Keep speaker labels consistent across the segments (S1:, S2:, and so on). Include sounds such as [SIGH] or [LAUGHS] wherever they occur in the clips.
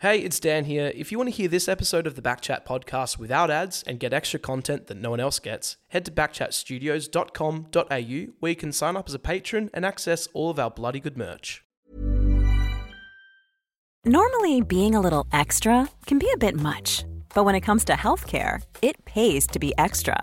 S1: Hey, it's Dan here. If you want to hear this episode of the Backchat podcast without ads and get extra content that no one else gets, head to backchatstudios.com.au where you can sign up as a patron and access all of our bloody good merch.
S2: Normally, being a little extra can be a bit much, but when it comes to healthcare, it pays to be extra.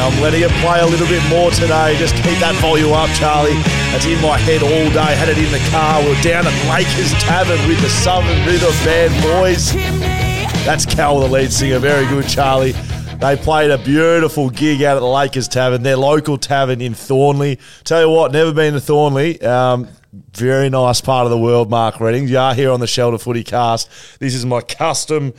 S3: Yeah, I'm letting it play a little bit more today. Just keep that volume up, Charlie. That's in my head all day. Had it in the car. We're down at Lakers Tavern with the Southern River Band boys. That's Cal, the lead singer. Very good, Charlie. They played a beautiful gig out at the Lakers Tavern, their local tavern in Thornlie. Tell you what, never been to Thornlie. Um, very nice part of the world, Mark Redding. You are here on the Shelter Footy Cast. This is my custom,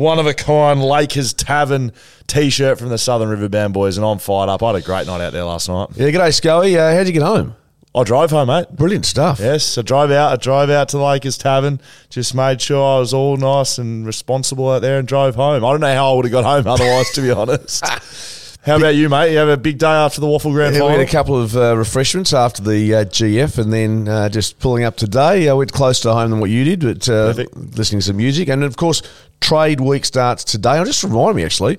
S3: one of a kind Lakers Tavern t shirt from the Southern River Band Boys, and I'm fired up. I had a great night out there last night.
S4: Yeah, g'day, Scully. Uh, how'd you get home?
S3: I drove home, mate.
S4: Brilliant stuff.
S3: Yes, I drove out. I drove out to the Lakers Tavern. Just made sure I was all nice and responsible out there, and drove home. I don't know how I would have got home otherwise, to be honest. [LAUGHS] How about you, mate? You have a big day after the WAFL Grand
S4: Yeah, we had a couple of uh, refreshments after the uh, GF, and then uh, just pulling up today. I went closer to home than what you did, but uh, listening to some music, and of course, trade week starts today. I'll just remind me actually,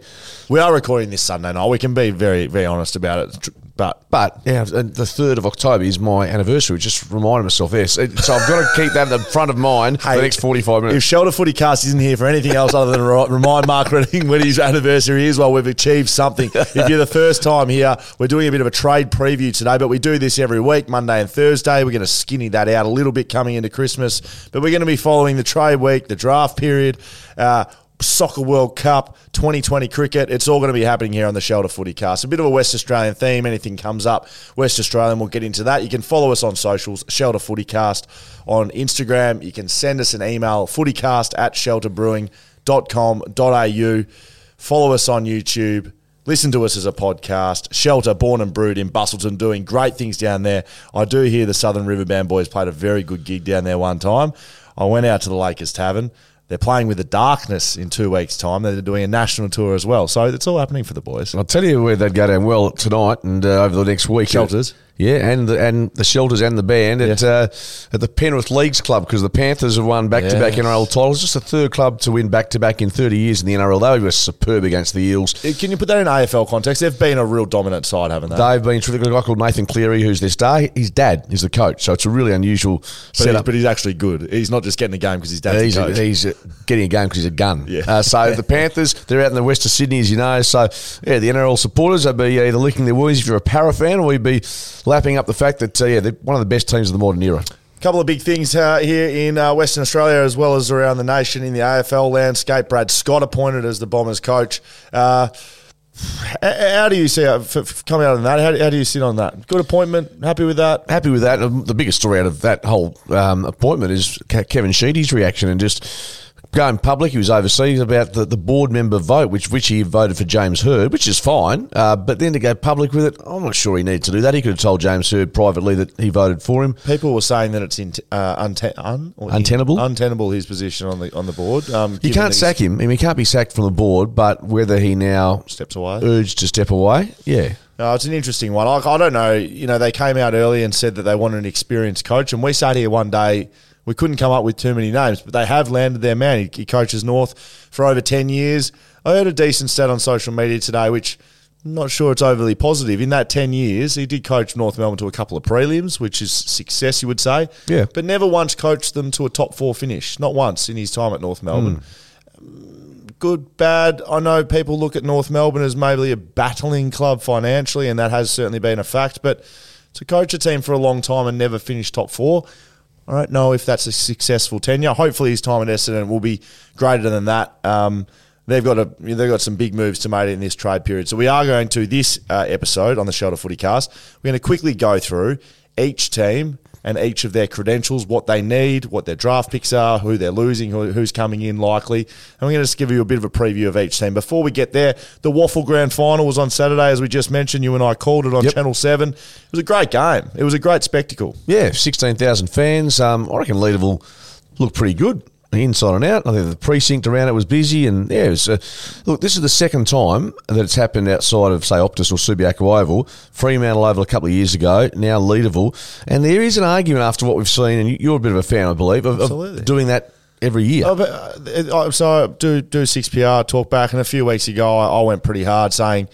S3: we are recording this Sunday night. We can be very, very honest about it. But
S4: but yeah, the third of October is my anniversary. Just reminding myself, yes. It- So I've got to [LAUGHS] keep that in the front of mind for the next forty-five minutes. if.
S3: Shelter Footy Cast isn't here for anything else other than remind Mark Redding when his anniversary is, well, we've achieved something. [LAUGHS] If you're the first time here, we're doing a bit of a trade preview today, but we do this every week, Monday and Thursday. We're going to skinny that out a little bit coming into Christmas, but we're going to be following the trade week, the draft period. Uh, Soccer World Cup, 2020 cricket. It's all going to be happening here on the Shelter Footy Cast. A bit of a West Australian theme. Anything comes up, West Australian, we'll get into that. You can follow us on socials, Shelter Footy Cast on Instagram. You can send us an email, footycast at shelterbrewing.com.au. Follow us on YouTube. Listen to us as a podcast. Shelter, born and brewed in Busselton, doing great things down there. I do hear the Southern River Band boys played a very good gig down there one time. I went out to the Lakers Tavern. They're playing with the Darkness in two weeks' time. They're doing a national tour as well. So it's all happening for the boys.
S4: I'll tell you where they'd go down well tonight and uh, over the next week.
S3: Shelters.
S4: Yeah, and the, and the shelters and the band at uh, at the Penrith Leagues Club because the Panthers have won back to back. NRL titles. Just the third club to win back to back in 30 years in the NRL. They were superb against the Eels.
S3: Uh, Can you put that in AFL context? They've been a real dominant side, haven't they?
S4: They've been terrific. A guy called Nathan Cleary, who's their star. His dad is the coach, so it's a really unusual
S3: but,
S4: setup.
S3: but he's actually good. He's not just getting a game because his dad's
S4: he's,
S3: coach.
S4: he's getting a game because he's a gun.
S3: Yeah.
S4: Uh, so the Panthers, they're out in the west of Sydney, as you know. So yeah, the NRL supporters, they'd be either licking their wounds if you're a Parra fan, or you'd be lapping up the fact that uh, yeah, they're one of the best teams of the modern era.
S3: A couple of big things uh, here in uh, Western Australia as well as around the nation in the AFL landscape. Brad Scott appointed as the Bombers coach. Uh, how do you see f- coming out of that? How, how do you sit on that? Good appointment. Happy with that?
S4: Happy with that. The biggest story out of that whole um, appointment is Kevin Sheedy's reaction and just going public. He was overseas about the, the board member vote, which which he voted for James Hird, which is fine. Uh, but then to go public with it, I'm not sure he needed to do that. He could have told James Hird privately that he voted for him.
S3: People were saying that it's in, uh, unte- un, or in-
S4: Untenable?
S3: untenable his position on the on the board. Um,
S4: You can't sack him. I mean, he can't be sacked from the board, but whether he now
S3: steps away.
S4: urged to step away, yeah.
S3: No, it's an interesting one. I, I don't know. You know, they came out early and said that they wanted an experienced coach, and we sat here one day we couldn't come up with too many names, but they have landed their man. He, he coaches North for over 10 years. I heard a decent stat on social media today, which I'm not sure it's overly positive. In that 10 years, he did coach North Melbourne to a couple of prelims, which is success, you would say.
S4: Yeah.
S3: But never once coached them to a top four finish. Not once in his time at North Melbourne. Hmm. Good, bad. I know people look at North Melbourne as maybe a battling club financially, and that has certainly been a fact. But to coach a team for a long time and never finish top four, I don't know if that's a successful tenure. Hopefully, his time at Essendon will be greater than that. Um, they've got a they've got some big moves to make in this trade period. So we are going to this uh, episode on the Shelter Footy Cast. We're going to quickly go through each team and each of their credentials, what they need, what their draft picks are, who they're losing, who, who's coming in likely. And we're going to just give you a bit of a preview of each team. Before we get there, the WAFL Grand Final was on Saturday, as we just mentioned. You and I called it on
S4: Yep.
S3: Channel 7. It was a great game. It was a great spectacle.
S4: Yeah, 16,000 fans. Um, I reckon Leederville looked pretty good inside and out. I think the precinct around it was busy. And yeah, it was, uh, look, this is the second time that it's happened outside of, say, Optus or Subiaco Oval. Fremantle Oval a couple of years ago, now Leederville. And there is an argument after what we've seen, and you- you're a bit of a fan, I believe, of, of doing that every year.
S3: Oh, but, uh, uh, so I do do six PR talk back, and a few weeks ago I, I went pretty hard saying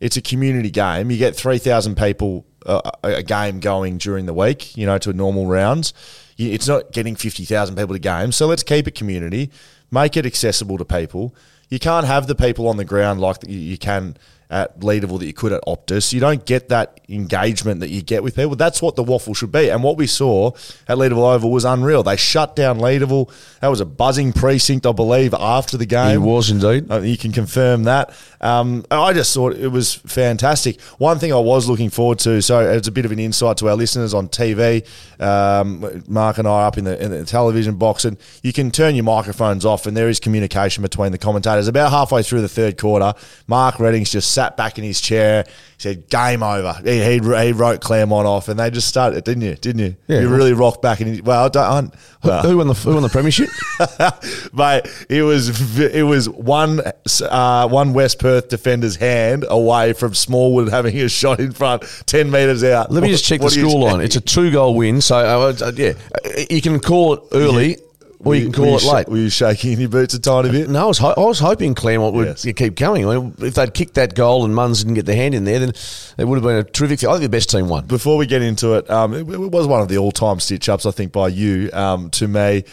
S3: it's a community game. You get three thousand people uh, a, a game going during the week, you know, to a normal rounds. It's not getting fifty thousand people to games, so let's keep it community, make it accessible to people. You can't have the people on the ground like you can at Leederville that you could at Optus. You don't get that engagement that you get with people. That's what the WAFL should be. And what we saw at Leederville Oval was unreal. They shut down Leederville. That was a buzzing precinct, I believe, after the game.
S4: It was indeed.
S3: Uh, You can confirm that. Um, I just thought it was fantastic. One thing I was looking forward to, so it's a bit of an insight to our listeners on TV. Um, Mark and I are up in the, in the television box, and you can turn your microphones off, and there is communication between the commentators. About halfway through the third quarter, Mark Readings just sat back in his chair. He said, "Game over." He, he, he wrote Claremont off, and they just started, didn't you? Didn't you?
S4: Yeah.
S3: You really rocked back, and well, I don't. I, well,
S4: who won the who won the premiership? [LAUGHS]
S3: Mate, it was it was one uh, one West Perth defender's hand away from Smallwood having a shot in front, ten metres out.
S4: Let me just check
S3: What
S4: the score line. It's a two goal win. So uh, yeah, Uh, you can call it early, or you can call it
S3: sh-
S4: late.
S3: Were you shaking in your boots a tiny bit?
S4: No, I was, ho- I was hoping Claremont would
S3: Yes.
S4: keep going. I mean, if they'd kicked that goal and Munns didn't get the hand in there, then it would have been a terrific. I think the best team won.
S3: Before we get into it, um, it, it was one of the all-time stitch ups, I think, by you um, to me.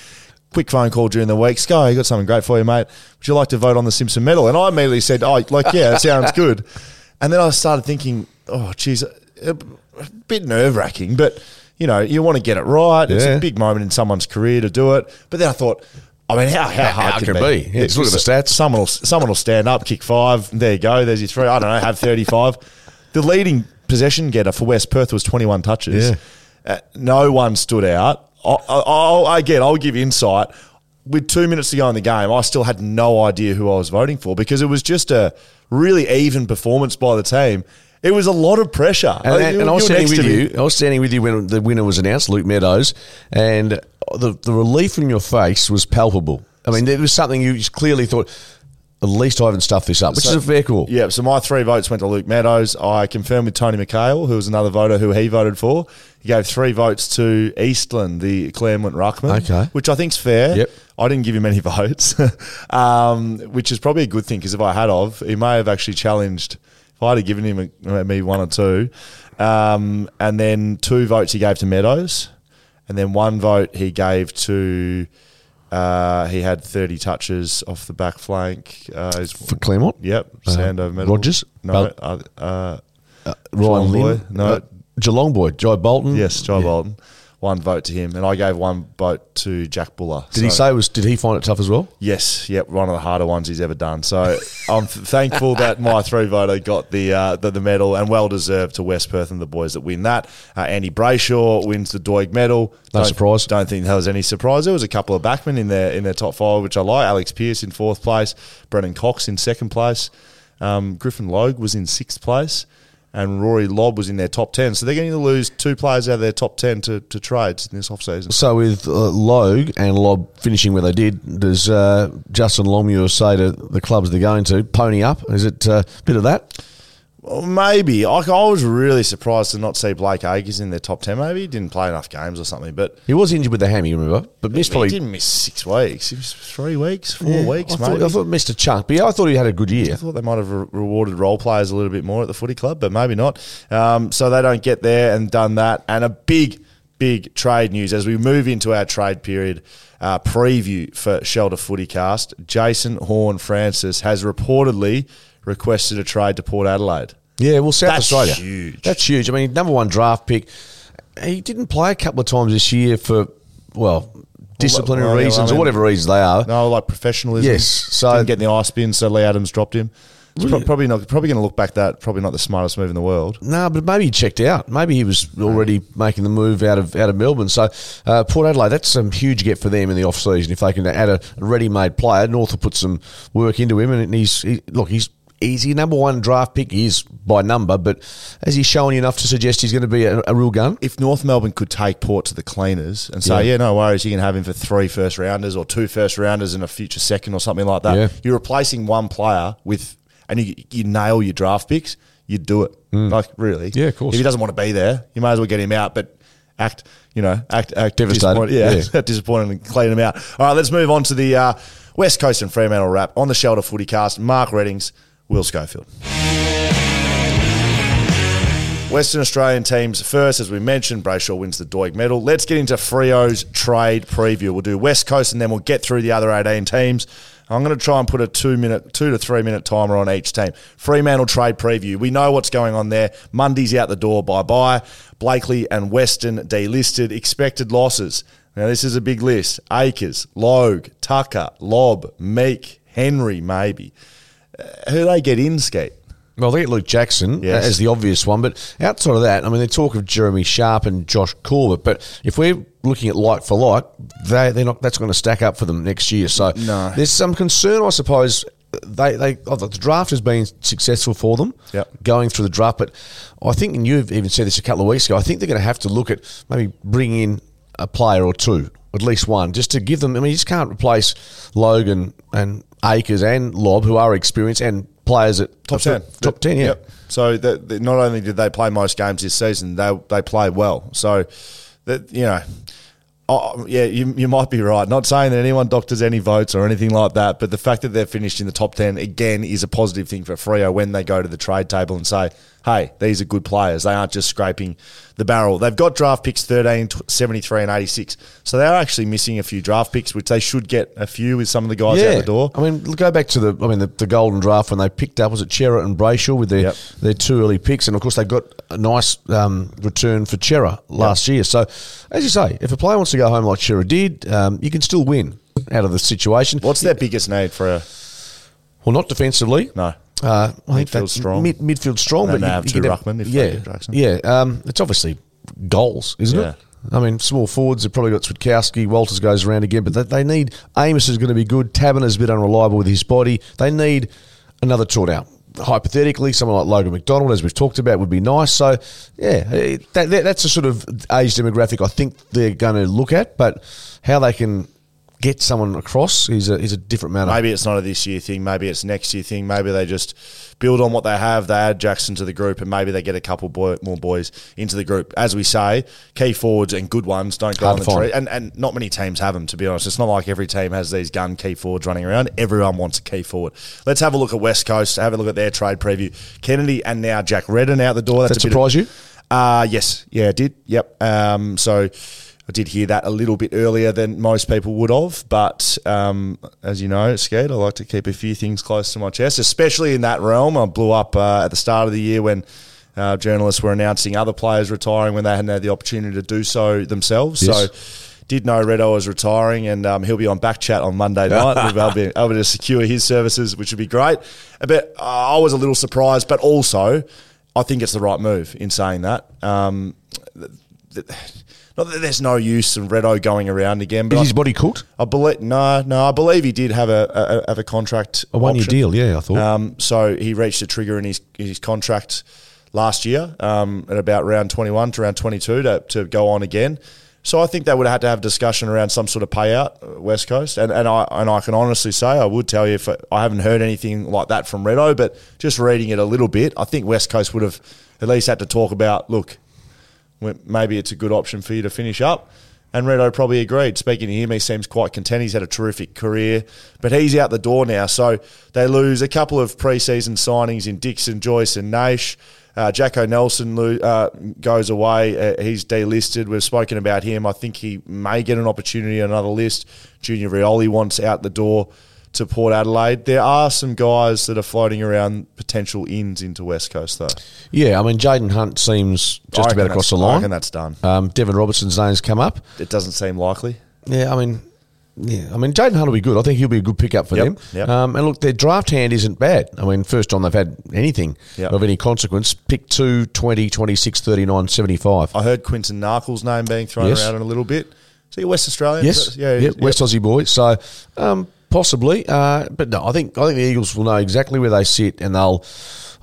S3: Quick phone call during the week. Sky, you got something great for you, mate. Would you like to vote on the Simpson medal? And I immediately said, "Oh, like yeah, that sounds good." And then I started thinking, "Oh, geez, a, a bit nerve wracking, but you know, you want to get it right. It's
S4: Yeah.
S3: a big moment in someone's career to do it." But then I thought. I mean, how, how hard
S4: How
S3: can it
S4: be? Yeah, just look at the stats.
S3: Someone will someone will stand up, kick five. There you go. There's your three. I don't know. Have thirty five. The leading possession getter for West Perth was twenty one touches.
S4: Yeah.
S3: Uh, no one stood out. I, I, I, again, I'll give insight. With two minutes to go in the game, I still had no idea who I was voting for because it was just a really even performance by the team. It was a lot of pressure.
S4: And, and, and I was standing with you. I was standing with you when the winner was announced, Luke Meadows, and the the relief in your face was palpable. I mean, it was something you just clearly thought. At least I haven't stuffed this up, which
S3: So-
S4: is a fair call.
S3: Yeah, so my three votes went to Luke Meadows. I confirmed with Tony McHale, who was another voter who he voted for. He gave three votes to Eastland, the Claremont Ruckman.
S4: Okay.
S3: Which I think's fair.
S4: Yep.
S3: I didn't give him any [LAUGHS] votes, [LAUGHS] um, which is probably a good thing because if I had of, he may have actually challenged. If I'd have given him a, me one or two, um, and then two votes he gave to Meadows, and then one vote he gave to. Uh, he had 30 touches off the back flank. Uh, his-
S4: For Claremont?
S3: Yep,
S4: Uh,
S3: Sando medal.
S4: Rogers?
S3: No,
S4: Bal-
S3: uh, uh,
S4: Ryan
S3: Geelong
S4: Lim,
S3: boy? No.
S4: uh, Geelong boy, Jai Bolton.
S3: yes, Joe
S4: Yeah.
S3: Bolton. One vote to him, and I gave one vote to Jack Buller.
S4: Did he say it was? Did he find it tough as well?
S3: Yes, yep, one of the harder ones he's ever done. So I'm th- thankful that my three voter got the, uh, the the medal and well deserved to West Perth and the boys that win that. Uh, Andy Brayshaw wins the Doig medal.
S4: No
S3: Don't-
S4: surprise.
S3: Don't think there was any surprise. There was a couple of backmen in their in their top five, which I like. Alex Pearce in fourth place, Brennan Cox in second place, um, Griffin Logue was in sixth place. And Rory Lobb was in their top 10. So they're going to lose two players out of their top 10 to, to trades in this offseason.
S4: So with uh, Logue and Lobb finishing where they did, does uh, Justin Longmuir say to the clubs they're going to pony up? Is it uh, a bit of that?
S3: Well, maybe. I, I was really surprised to not see Blake Acres in their top 10. Maybe he didn't play enough games or something. But
S4: He was injured with the hammy, remember? But missed
S3: he
S4: probably.
S3: didn't miss six weeks. It was three weeks, four
S4: Yeah,
S3: weeks,
S4: I
S3: maybe.
S4: thought, I thought missed a chunk, but yeah, I thought he had a good year.
S3: I thought they might have re- rewarded role players a little bit more at the footy club, but maybe not. Um, so they don't get there and done that. And a big, big trade news as we move into our trade period uh, preview for Shelter Footycast. Jason Horne-Francis has reportedly requested a trade to Port Adelaide.
S4: Yeah, well, South Australia.
S3: That's
S4: Australia.
S3: huge.
S4: That's huge. I mean, number one draft pick. He didn't play a couple of times this year for, well, disciplinary
S3: well, yeah,
S4: reasons
S3: I
S4: or whatever reasons they are.
S3: No, like professionalism.
S4: Yes, so-
S3: didn't get in the ice bin, so Leigh Adams dropped him. It's pro- probably not. Probably going to look back that probably not the smartest move in the world.
S4: No, but maybe he checked out. Maybe he was already making the move out of out of Melbourne. So uh, Port Adelaide, that's some huge get for them in the off season if they can add a ready-made player. North will put some work into him, and he's he, look he's. Easy number one draft pick is by number, but has he shown you enough to suggest he's going to be a, a real gun?
S3: if North Melbourne could take Port to the cleaners and say,
S4: Yeah.
S3: yeah, no worries, you can have him for three first rounders or two first rounders and a future second or something like that.
S4: Yeah.
S3: You're replacing one player with, and you, you nail your draft picks, you do it. Like really,
S4: Mm. Yeah, of course.
S3: If he doesn't want to be there, you may as well get him out. But act, you know, act, act
S4: Devastated.
S3: disappointed. Yeah,
S4: Yeah. [LAUGHS]
S3: disappointed and clean him out. All right, let's move on to the uh, West Coast and Fremantle wrap on the Shelter Footy Cast. Mark Readings, Will Schofield. Western Australian teams first, as we mentioned, Brayshaw wins the Doig medal. Let's get into Freo's trade preview. We'll do West Coast and then we'll get through the other 18 teams. I'm going to try and put a two minute, two to three minute timer on each team. Fremantle trade preview. We know what's going on there. Mundy's out the door. Bye bye. Blakely and Weston delisted. Expected losses. Now this is a big list. Acres, Logue, Tucker, Lobb, Meek, Henry, maybe. Who they get in, Skate?
S4: Well, they get Luke Jackson
S3: Yes.
S4: as the obvious one, but outside of that, I mean, they talk of Jeremy Sharp and Josh Corbett, but if we're looking at like for like, they they're not. That's going to stack up for them next year. So
S3: No.
S4: there's some concern, I suppose. They they oh, the draft has been successful for them,
S3: Yep.
S4: going through the draft, but I think, and you've even said this a couple of weeks ago, I think they're going to have to look at maybe bringing in a player or two, at least one, just to give them. I mean, you just can't replace Logan and Acres and Lobb, who are experienced and players at
S3: Top ten.
S4: top ten, yeah.
S3: Yep. So that that not only did they play most games this season, they they played well. So that you know. Oh, yeah, you, you might be right. Not saying that anyone doctors any votes or anything like that, but the fact that they're finished in the top 10 again is a positive thing for Freo when they go to the trade table and say, hey, these are good players. They aren't just scraping the barrel. They've got draft picks 13, 73, and 86. So they are actually missing a few draft picks, which they should get a few with some of the guys out the door.
S4: I mean, go back to the I mean the, the golden draft when they picked up was it Cerra and Brayshaw with their
S3: Yep.
S4: their two early picks, and of course they got a nice um, return for Cerra last year. So, as you say, if a player wants to go home like Cerra did, um, you can still win out of the situation.
S3: What's their biggest need for a.
S4: Well, not defensively.
S3: No.
S4: Uh, I think
S3: Midfield
S4: that's
S3: strong.
S4: Mid, midfield strong,
S3: And
S4: but
S3: they have two
S4: can
S3: ruckmen
S4: yeah,
S3: Jackson.
S4: yeah. Um, it's obviously goals, isn't
S3: Yeah.
S4: it? I mean, small forwards have probably got Switkowski. Walters goes around again, but they, they need Amiss is going to be good. Taberner's a bit unreliable with his body. They need another tour now. Hypothetically, someone like Logan McDonald, as we've talked about, would be nice. So, yeah, eh, that, that, that's a sort of age demographic I think they're going to look at. But how they can get someone across is a, is a different matter.
S3: Maybe it's not a this year thing. Maybe it's next year thing. Maybe they just build on what they have. They add Jackson to the group, and maybe they get a couple boy, more boys into the group. As we say, key forwards and good ones don't go
S4: Hard
S3: on the tree, and and not many teams have them. To be honest, it's not like every team has these gun key forwards running around. Everyone wants a key forward. Let's have a look at West Coast. Have a look at their trade preview. Kennedy and now Jack Redden out the door. That's
S4: that
S3: bit of-
S4: surprise you?
S3: uh, yes. Yeah, it did. Yep. Um, so I did hear that a little bit earlier than most people would have. But um, as you know, Skate, I like to keep a few things close to my chest, especially in that realm. I blew up uh, at the start of the year when. Uh, journalists were announcing other players retiring when they hadn't had the opportunity to do so themselves.
S4: Yes.
S3: So, did know Redo was retiring, and um, he'll be on back chat on Monday night. I'll be [LAUGHS] able to secure his services, which would be great. But uh, I was a little surprised, but also I think it's the right move in saying that. Um, th- th- [SIGHS] not that there's no use in Redo going around again, but
S4: Is
S3: I,
S4: his body cooked?
S3: I believe no, no, I believe he did have a, a have a contract,
S4: A one year deal, yeah, I thought.
S3: Um, so he reached a trigger in his his contract last year um, at about round 21 to round 22 to, to go on again. So I think they would have had to have discussion around some sort of payout, uh, West Coast, and, and I and I can honestly say I would tell you if I haven't heard anything like that from Redo, but just reading it a little bit, I think West Coast would have at least had to talk about look, maybe it's a good option for you to finish up. And Redo probably agreed. Speaking to him, he seems quite content. He's had a terrific career, but he's out the door now. So they lose a couple of preseason signings in Dixon, Joyce, and Naish. Uh, Jacko Nelson uh, goes away. Uh, he's delisted. We've spoken about him. I think he may get an opportunity on another list. Junior Rioli wants out the door to Port Adelaide. There are some guys that are floating around potential ins into West Coast, though.
S4: Yeah, I mean, Jayden Hunt seems just about across the line. I
S3: reckon that's done.
S4: Um, Deven Robertson's name's come up.
S3: It doesn't seem likely.
S4: Yeah, I mean, yeah, I mean, Jayden Hunt will be good. I think he'll be a good pickup for
S3: yep,
S4: them.
S3: Yep.
S4: Um, and look, their draft hand isn't bad. I mean, first time they've had anything
S3: yep.
S4: of any consequence. Pick 2, 20, 26, 39, 75.
S3: I heard Quinton Narkle's name being thrown
S4: yes.
S3: around a little bit. So you're West Australian?
S4: Yes.
S3: Yeah,
S4: yep. West Aussie boy. So um, possibly. Uh, but no, I think, I think the Eagles will know exactly where they sit and they'll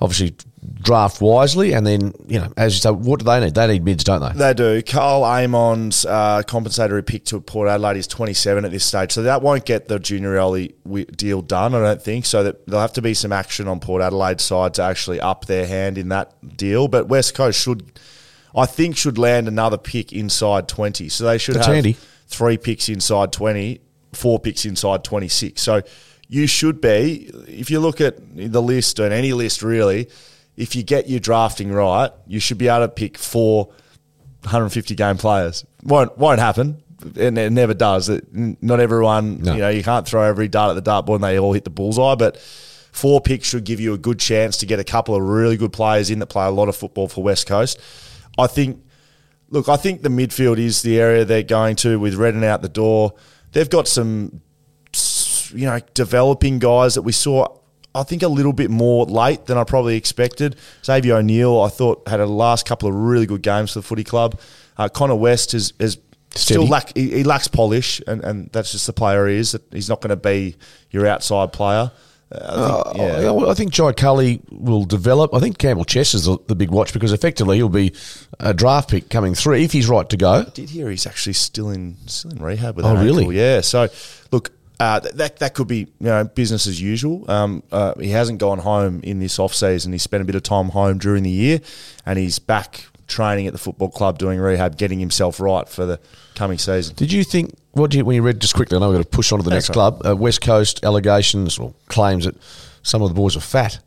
S4: obviously draft wisely, and then you know, as you say, what do they need? They need mids, don't they?
S3: They do. Karl Amon's uh, compensatory pick to Port Adelaide is 27 at this stage, so that won't get the Junior Rioli deal done. I don't think so. That there'll have to be some action on Port Adelaide's side to actually up their hand in that deal. But West Coast should, I think, should land another pick inside 20. So they should
S4: That's
S3: have
S4: handy.
S3: three picks inside 20, four picks inside 26. So you should be, if you look at the list and any list really if you get your drafting right, you should be able to pick four 150 game players. Won't won't happen. And it never does. Not everyone,
S4: No.
S3: you know, you can't throw every dart at the dartboard and they all hit the bullseye. But four picks should give you a good chance to get a couple of really good players in that play a lot of football for West Coast. I think, look, I think the midfield is the area they're going to with Redden out the door. They've got some, you know, developing guys that we saw I think a little bit more late than I probably expected. Xavier O'Neill, I thought, had a last couple of really good games for the footy club. Uh, Connor West is, is still lack he, he, lacks polish, and, and that's just the player he is. He's not going to be your outside player.
S4: Uh, I, think, uh. I think Jai Culley will develop. I think Campbell Chess is the, the, big watch because effectively he'll be a draft pick coming through if he's right to go. I
S3: did hear he's actually still in still in rehab with
S4: oh, really?
S3: Ankle. Yeah. So look, uh, that that could be you know business as usual. Um, uh, he hasn't gone home in this off season. He spent a bit of time home during the year, and he's back training at the football club, doing rehab, getting himself right for the coming season.
S4: Did you think? What did you, when you read just quickly? I know we're going to push on to the next club. Uh, West Coast allegations or claims that some of the boys are fat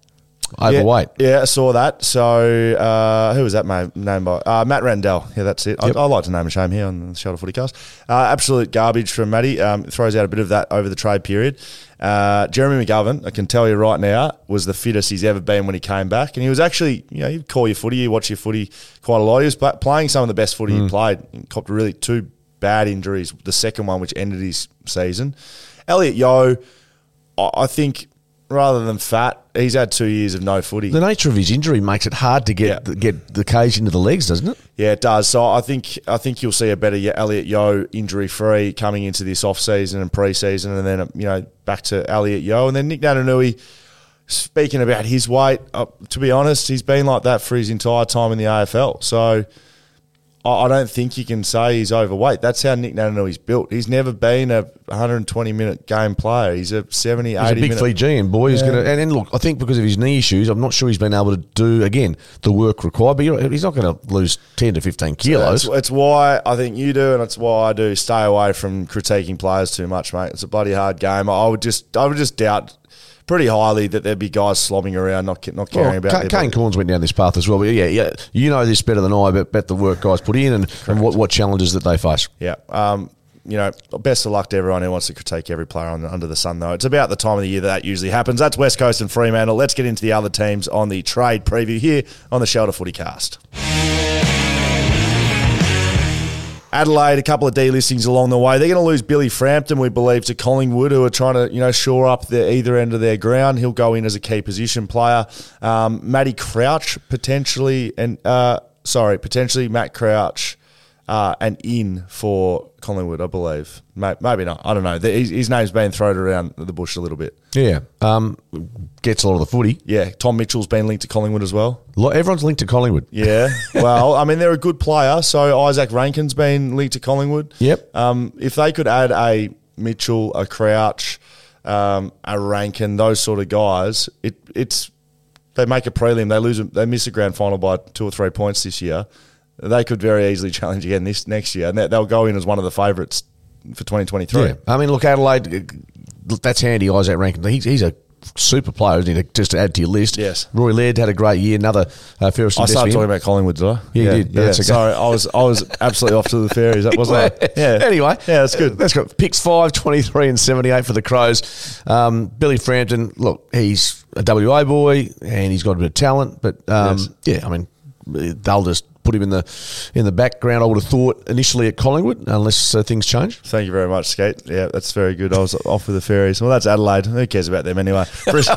S4: overweight.
S3: Yeah, yeah, I saw that. So uh, who was that mate, named by? Uh, Matt Rendell. Yeah, that's it. Yep. I, I, like to name a shame here on the Shelter Footy Cast. Uh, absolute garbage from Matty. Um, throws out a bit of that over the trade period. Uh, Jeremy McGovern, I can tell you right now, was the fittest he's ever been when he came back, and he was actually, you know, you call your footy, you watch your footy quite a lot. He was playing some of the best footy mm. he played. He copped really two bad injuries. The second one, which ended his season. Elliot Yeo, I think rather than fat, he's had two years of no footy.
S4: The nature of his injury makes it hard to get yeah. the, get the cage into the legs, doesn't it?
S3: Yeah, it does. So I think I think you'll see a better Elliot Yeo injury free coming into this off season and pre-season, and then you know back to Elliot Yeo, and then Nick Naitanui. Speaking about his weight, uh, to be honest, he's been like that for his entire time in the AFL. So I don't think you can say he's overweight. That's how Nick Naitanui's built. He's never been a 120 minute game player. He's a 70,
S4: he's
S3: 80
S4: a big
S3: minute.
S4: Fijian boy. He's yeah. going to and, and, look. I think because of his knee issues, I'm not sure he's been able to do again the work required. But he's not going to lose 10 to 15 kilos.
S3: So it's, it's, why I think you do, and it's why I do. Stay away from critiquing players too much, mate. It's a bloody hard game. I would just I would just doubt pretty highly that there'd be guys slobbing around, not not caring well, about.
S4: Kane Cornes went down this path as well. But yeah, yeah, you know this better than I. But bet the work guys put in and, and what what challenges that they face.
S3: Yeah. Um, you know, best of luck to everyone who wants to critique every player on, under the sun, though. It's about the time of the year that, that usually happens. That's West Coast and Fremantle. Let's get into the other teams on the trade preview here on the Shelter Footy Cast. Adelaide, a couple of delistings along the way. They're going to lose Billy Frampton, we believe, to Collingwood, who are trying to you know shore up the either end of their ground. He'll go in as a key position player. Um, Matty Crouch potentially, and uh, sorry, potentially Matt Crouch. Uh, and in for Collingwood, I believe. Maybe not. I don't know. His, his name's been thrown around the bush a little bit.
S4: Yeah, um, gets a lot of the footy.
S3: Yeah, Tom Mitchell's been linked to Collingwood as well.
S4: Lo- Everyone's linked to Collingwood.
S3: Yeah. [LAUGHS] well, I mean, they're a good player. So Izak Rankine's been linked to Collingwood.
S4: Yep.
S3: Um, if they could add a Mitchell, a Crouch, um, a Rankine, those sort of guys, it it's they make a prelim. They lose. They miss a grand final by two or three points this year. They could very easily [LAUGHS] challenge again this next year, and they- they'll go in as one of the favourites for twenty twenty three.
S4: Yeah, I mean, look, Adelaide, uh, that's handy. Izak Rankine, he's, he's a super player, isn't he? Just to add to your list.
S3: Yes.
S4: Roy Laird had a great year. Another uh, Ferris.
S3: I started talking about Collingwood, did I?
S4: Yeah, you did.
S3: Yeah, sorry, I was I was absolutely off to the fairies. That was I? [LAUGHS] Yeah.
S4: Anyway,
S3: yeah, that's good.
S4: That's good. Picks 5, 23 and 78 for the Crows. Um, Billy Frampton, look, he's a WA boy and he's got a bit of talent, but um,
S3: Yes.
S4: yeah, I mean, they'll just put him in the in the background. I would have thought initially at Collingwood, unless uh, things change.
S3: Thank you very much, Skate. Yeah, that's very good. I was off with the fairies. Well, that's Adelaide. Who cares about them anyway? [LAUGHS] Bris-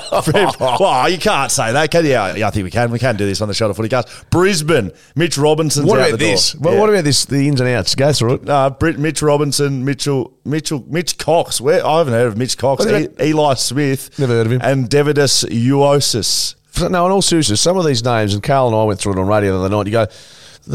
S3: well, you can't say that, can you? Yeah, I think we can. We can do this on the Shelter Footy Cast. Brisbane, Mitch Robinson's
S4: What
S3: out
S4: about this? Well,
S3: Yeah.
S4: What about this? The ins and outs. Go through it.
S3: Uh, Brit, Mitch Robinson, Mitchell, Mitchell, Mitch Cox. Where I haven't heard of Mitch Cox. E- Eli Smith.
S4: Never heard of him.
S3: And Deividas Uosis.
S4: No, in all seriousness, some of these names, and Carl and I went through it on radio the other night. You go,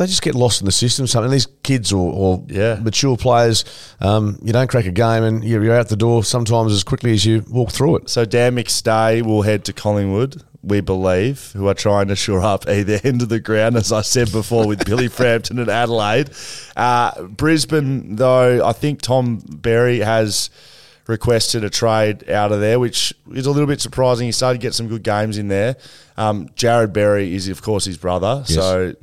S4: they just get lost in the system. Something these kids or, or
S3: Yeah.
S4: mature players, um, you don't crack a game and you're, you're out the door sometimes as quickly as you walk through it.
S3: So Dan McStay will head to Collingwood, we believe, who are trying to shore up either end of the ground, as I said before, with Billy [LAUGHS] Frampton and Adelaide. Uh, Brisbane, though, I think Tom Berry has requested a trade out of there, which is a little bit surprising. He started to get some good games in there. Um, Jarrod Berry is, of course, his brother,
S4: Yes.
S3: so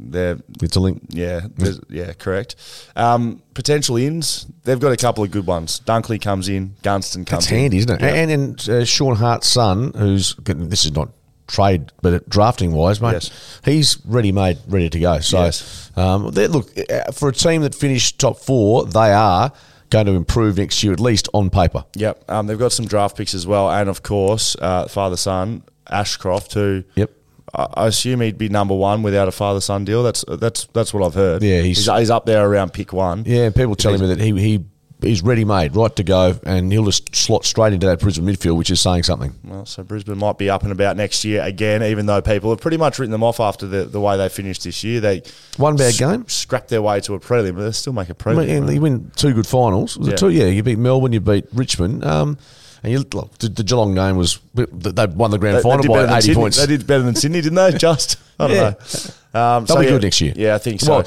S3: they're
S4: It's a link.
S3: yeah, yeah, correct. Um, potential ins, they've got a couple of good ones. Dunkley comes in, Gunston comes
S4: That's
S3: in.
S4: handy, isn't it?
S3: Yeah.
S4: And and uh, Sean Hart's son, who's this is not trade, but drafting wise, mate,
S3: Yes.
S4: he's ready made, ready to go. So,
S3: Yes.
S4: um, look uh, for a team that finished top four, they are going to improve next year at least on paper.
S3: Yep, um, they've got some draft picks as well, and of course, uh, father son Ashcroft, who
S4: Yep.
S3: I, I assume he'd be number one without a father son deal. That's that's that's what I've heard.
S4: Yeah, he's-
S3: he's, he's up there around pick one.
S4: Yeah, people telling me that he he. He's ready made, right to go, and he'll just slot straight into that Brisbane midfield, which is saying something.
S3: Well, so Brisbane might be up and about next year again, even though people have pretty much written them off after the, the way they finished this year. They
S4: One bad
S3: s-
S4: game?
S3: scrapped their way to a prelim, but they still make a prelim.
S4: mean, and
S3: right?
S4: you win two good finals. Was it
S3: Yeah.
S4: two? Yeah, you beat Melbourne, you beat Richmond, um, and you look, the, the Geelong game was they won the grand
S3: They- they
S4: final
S3: better
S4: by eighty points.
S3: They did better than Sydney, didn't they? [LAUGHS] Just I don't
S4: Yeah.
S3: know. Um,
S4: They'll
S3: so
S4: be
S3: yeah,
S4: good next year.
S3: Yeah, I think so.
S4: Well,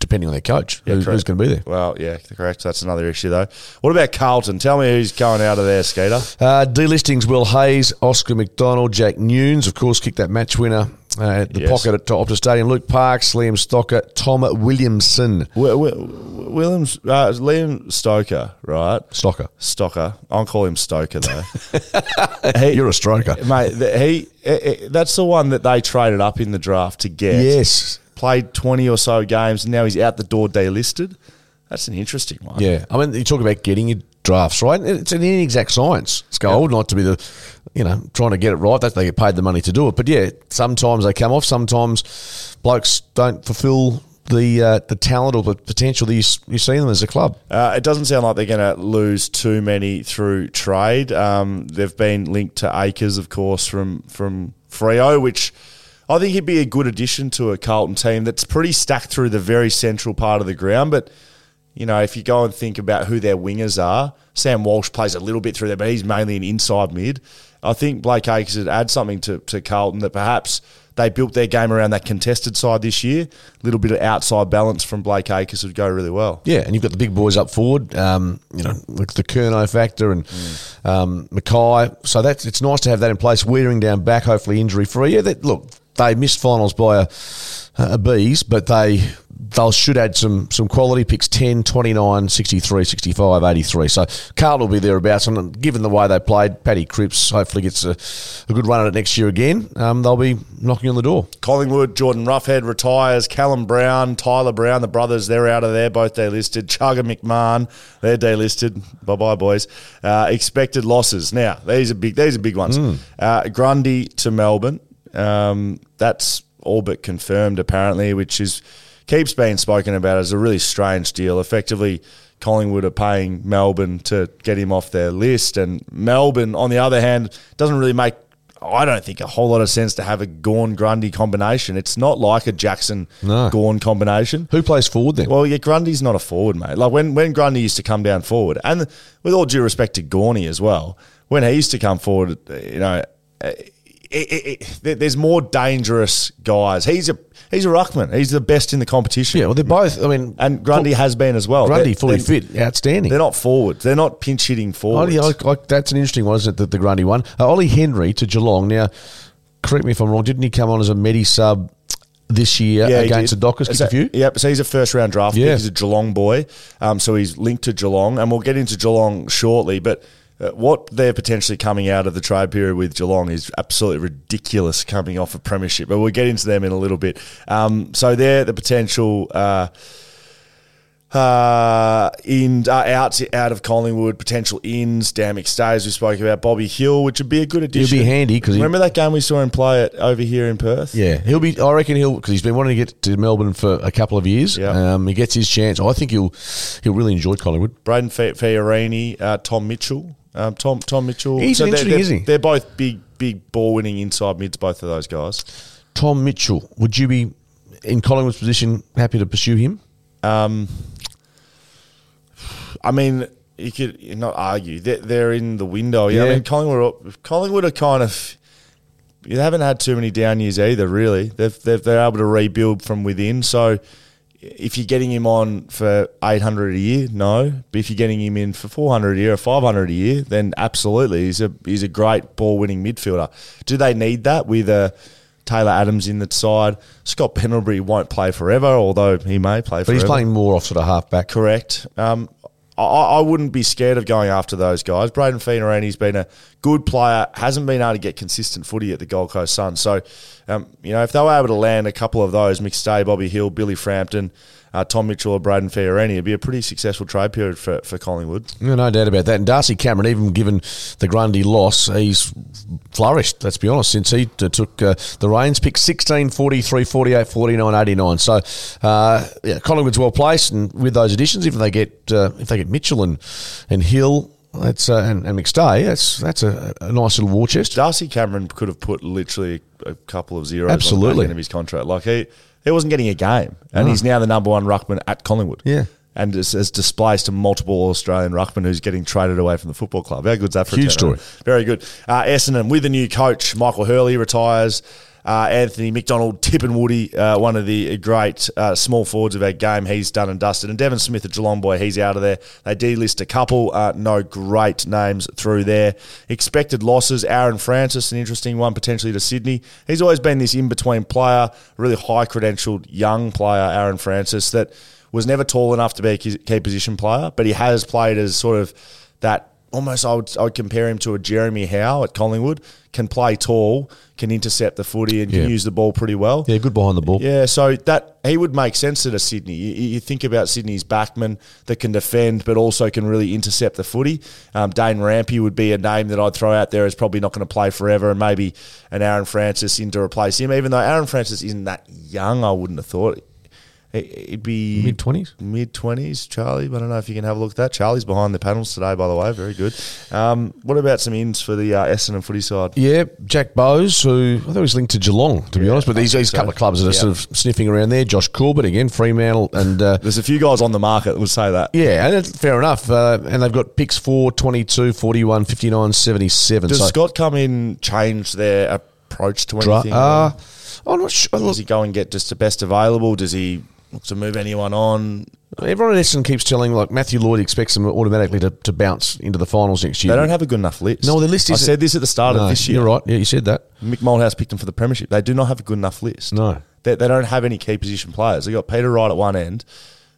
S4: depending on their coach,
S3: Yeah,
S4: who's, who's going to be there.
S3: Well, yeah, correct. That's another issue though. What about Carlton? Tell me who's going out of there, Skeeter.
S4: Uh, delistings: Will Hayes, Oscar McDonald, Jack Newnes, of course, kicked that match winner uh, the
S3: Yes.
S4: pocket at Optus Stadium. Luke Parks, Liam Stocker, Tom Williamson,
S3: Wi- Wi- Williams, uh, Liam Stoker, right?
S4: Stocker.
S3: Stoker. I'll call him Stoker though. [LAUGHS]
S4: You're a stroker.
S3: Mate, the, he, eh, eh, that's the one that they traded up in the draft to get.
S4: Yes.
S3: Played 20 or so games, and now he's out the door delisted. That's an interesting one.
S4: Yeah, I mean, you talk about getting your drafts right. It's an inexact science. It's gold, not to be the, you know, trying to get it right. That they get paid the money to do it. But yeah, sometimes they come off. Sometimes blokes don't fulfil the uh, the talent or the potential that you, you see them as a club.
S3: Uh, it doesn't sound like they're going to lose too many through trade. Um, they've been linked to Acres, of course, from from Freo, which I think he'd be a good addition to a Carlton team that's pretty stacked through the very central part of the ground. But you know, if you go and think about who their wingers are, Sam Walsh plays a little bit through there, but he's mainly an inside mid. I think Blake Acres would add something to, to Carlton that perhaps they built their game around that contested side this year. A little bit of outside balance from Blake Acres would go really well.
S4: Yeah, and you've got the big boys up forward. Um, you know, with the Curnow factor and um, McKay. So that's it's nice to have that in place. Wearing down back, hopefully injury free. Yeah, that, look, they missed finals by a, a bees, but they they should add some some quality picks 10, 29, 63, 65, 83. So Carlton will be thereabouts. And given the way they played, Paddy Cripps hopefully gets a, a good run at it next year again. Um, they'll be knocking on the door.
S3: Collingwood, Jordan Roughead retires. Callum Brown, Tyler Brown, the brothers, they're out of there, both delisted. Chugga McMahon, they're delisted. Bye bye, boys. Uh, expected losses. Now, these are big. These are big ones. Uh, Grundy to Melbourne. Um, that's all but confirmed, apparently, which is keeps being spoken about as a really strange deal. Effectively, Collingwood are paying Melbourne to get him off their list, and Melbourne, on the other hand, doesn't really make. I don't think a whole lot of sense to have a Gawn Grundy combination. It's not like a Jackson
S4: No.
S3: Gawn combination.
S4: Who plays forward then?
S3: Well, yeah, Grundy's not a forward, mate. Like when, when Grundy used to come down forward, and with all due respect to Gorney as well, when he used to come forward, you know, it, it, it, there's more dangerous guys. He's a he's a ruckman. He's the best in the competition.
S4: yeah, well, they're both. I mean,
S3: and Grundy has been as well.
S4: Grundy
S3: They're-
S4: fully
S3: they're-
S4: fit, outstanding.
S3: They're not forwards. They're not pinch hitting forwards.
S4: yeah, I, I, that's an interesting one, isn't it? The, the Grundy one. Uh, Ollie Henry to Geelong. Now, correct me if I'm wrong. Didn't he come on as a medi sub this year
S3: he
S4: against the Dockers? Kicked
S3: So-
S4: a few.
S3: Yep. So he's a first round draft
S4: Yeah.
S3: pick. He's a Geelong boy. Um, so he's linked to Geelong, and we'll get into Geelong shortly. But what they're potentially coming out of the trade period with Geelong is absolutely ridiculous coming off a premiership. But we'll get into them in a little bit. Um, so they're the potential. Uh, uh, in uh, out out of Collingwood, potential ins, Dan McStays we spoke about, Bobby Hill, which would be a good addition.
S4: He'll be handy 'cause he-
S3: remember that game we saw him play it over here in Perth.
S4: Yeah, he'll be. I reckon he'll because he's been wanting to get to Melbourne for a couple of years.
S3: Yeah.
S4: Um, he gets his chance. I think he'll he'll really enjoy Collingwood.
S3: Brayden Fiorini, uh, Tom Mitchell. Um, Tom Tom Mitchell.
S4: He's
S3: they're,
S4: interesting,
S3: they're,
S4: isn't he?
S3: They're both big big ball winning inside mids. Both of those guys.
S4: Tom Mitchell, would you be in Collingwood's position happy to pursue him?
S3: I mean, you could not argue they're, they're in the window. Yeah, I mean Collingwood. Collingwood are kind of. You haven't had too many down years either. Really, they've, they've they're able to rebuild from within. So. If you're getting him on for 800 a year, no. But if you're getting him in for 400 a year or 500 a year, then absolutely, he's a he's a great ball winning midfielder. Do they need that with a Taylor Adams in the side? Scott Pendlebury won't play forever, although he may play forever.
S4: But
S3: forever.
S4: he's playing more off sort of half back.
S3: Correct. Um, I, I wouldn't be scared of going after those guys. Brayden Fiorini has been a good player, hasn't been able to get consistent footy at the Gold Coast Sun. So, um, you know, if they were able to land a couple of those, McStay, Bobby Hill, Billy Frampton, uh, Tom Mitchell, or Brayden Fiorini, it'd be a pretty successful trade period for, for Collingwood.
S4: No, no doubt about that. And Darcy Cameron, even given the Grundy loss, he's flourished, let's be honest, since he t- took uh, the reins. Picked 16, 43, 48, 49, 89. So, uh, yeah, Collingwood's well placed. And with those additions, if they get uh, if they get Mitchell and, and Hill that's uh, and, and McStay, that's that's a, a nice little war chest.
S3: Darcy Cameron could have put literally a couple of zeros on the
S4: Absolutely.
S3: end of his contract. Like he, he wasn't getting a game, and he's now the number one ruckman at Collingwood.
S4: Yeah.
S3: And has, has displaced a multiple Australian ruckman who's getting traded away from the football club. How good's that for
S4: Huge
S3: turnaround?
S4: story.
S3: Very good. Uh, Essendon with a new coach, Michael Hurley retires. Uh, Anthony McDonald-Tipungwuti, uh, one of the great uh, small forwards of our game. He's done and dusted. And Devon Smith, a Geelong boy, he's out of there. They delist a couple. Uh, no great names through there. Expected losses. Aaron Francis, an interesting one potentially to Sydney. He's always been this in between player, really high credentialed young player, Aaron Francis, that was never tall enough to be a key position player, but he has played as sort of that almost I would, I would compare him to a Jeremy Howe at Collingwood. Can play tall, can intercept the footy, and
S4: Yeah.
S3: can use the ball pretty well.
S4: Yeah, good behind the ball.
S3: Yeah, so that he would make sense at a Sydney. You, you think about Sydney's backman that can defend, but also can really intercept the footy. Um, Dane Rampe would be a name that I'd throw out there. Is probably not going to play forever, and maybe an Aaron Francis in to replace him. Even though Aaron Francis isn't that young, I wouldn't have thought. It- It'd be
S4: Mid-twenties?
S3: mid twenties. Charlie, I don't know if you can have a look at that. Charlie's behind the panels today, by the way. Very good. Um, what about some ins for the uh, Essendon footy side?
S4: Yeah, Jack Bowes, who I thought was linked to Geelong, to be honest, but these, these
S3: so.
S4: couple of clubs that are
S3: Yeah.
S4: sort of sniffing around there. Josh Corbett again, Fremantle, and uh,
S3: There's a few guys on the market that would say that.
S4: yeah, and fair enough. Uh, and they've got picks 4, 22, 41, 59, 77.
S3: Does
S4: so,
S3: Scott come in, change their approach to
S4: dra-
S3: anything?
S4: uh, I'm not sure.
S3: Does he go and get just the best available? Does he look to move anyone on?
S4: Everyone at Essendon keeps telling, like, Matthew Lloyd expects them automatically to, to bounce into the finals next year.
S3: They don't have a good enough list.
S4: No, the list is.
S3: I said this at the start
S4: No,
S3: of this year.
S4: You're right. Yeah, you said that.
S3: Mick Malthouse picked them for the premiership. They do not have a good enough list.
S4: No.
S3: They, they don't have any key position players. They got Peter Wright at one end.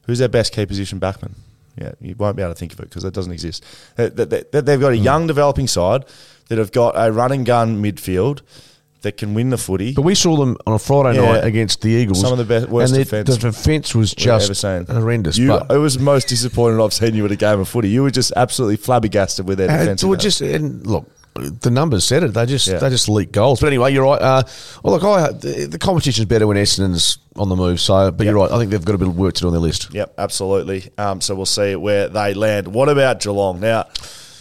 S3: Who's their best key position backman? Yeah, you won't be able to think of it because it doesn't exist. They, they, they- they've
S4: Hmm.
S3: got a young developing side that have got a run and gun midfield that can win the footy.
S4: But we saw them on a Friday
S3: Yeah.
S4: night against the Eagles.
S3: Some of the best- worst
S4: and
S3: defence
S4: The defence was just horrendous.
S3: You,
S4: but
S3: it was most disappointed I've seen you at a game of footy. You were just absolutely flabbergasted with their
S4: Uh,
S3: defense.
S4: well, just and look, the numbers said it. They just
S3: Yeah.
S4: they just leak goals. But anyway, you're right. Uh, well, look, I, the, the competition's better when Essendon's on the move. So, but you're right. I think they've got a bit of work to do on their list.
S3: Yep, absolutely. Um, so we'll see where they land. What about Geelong? Now,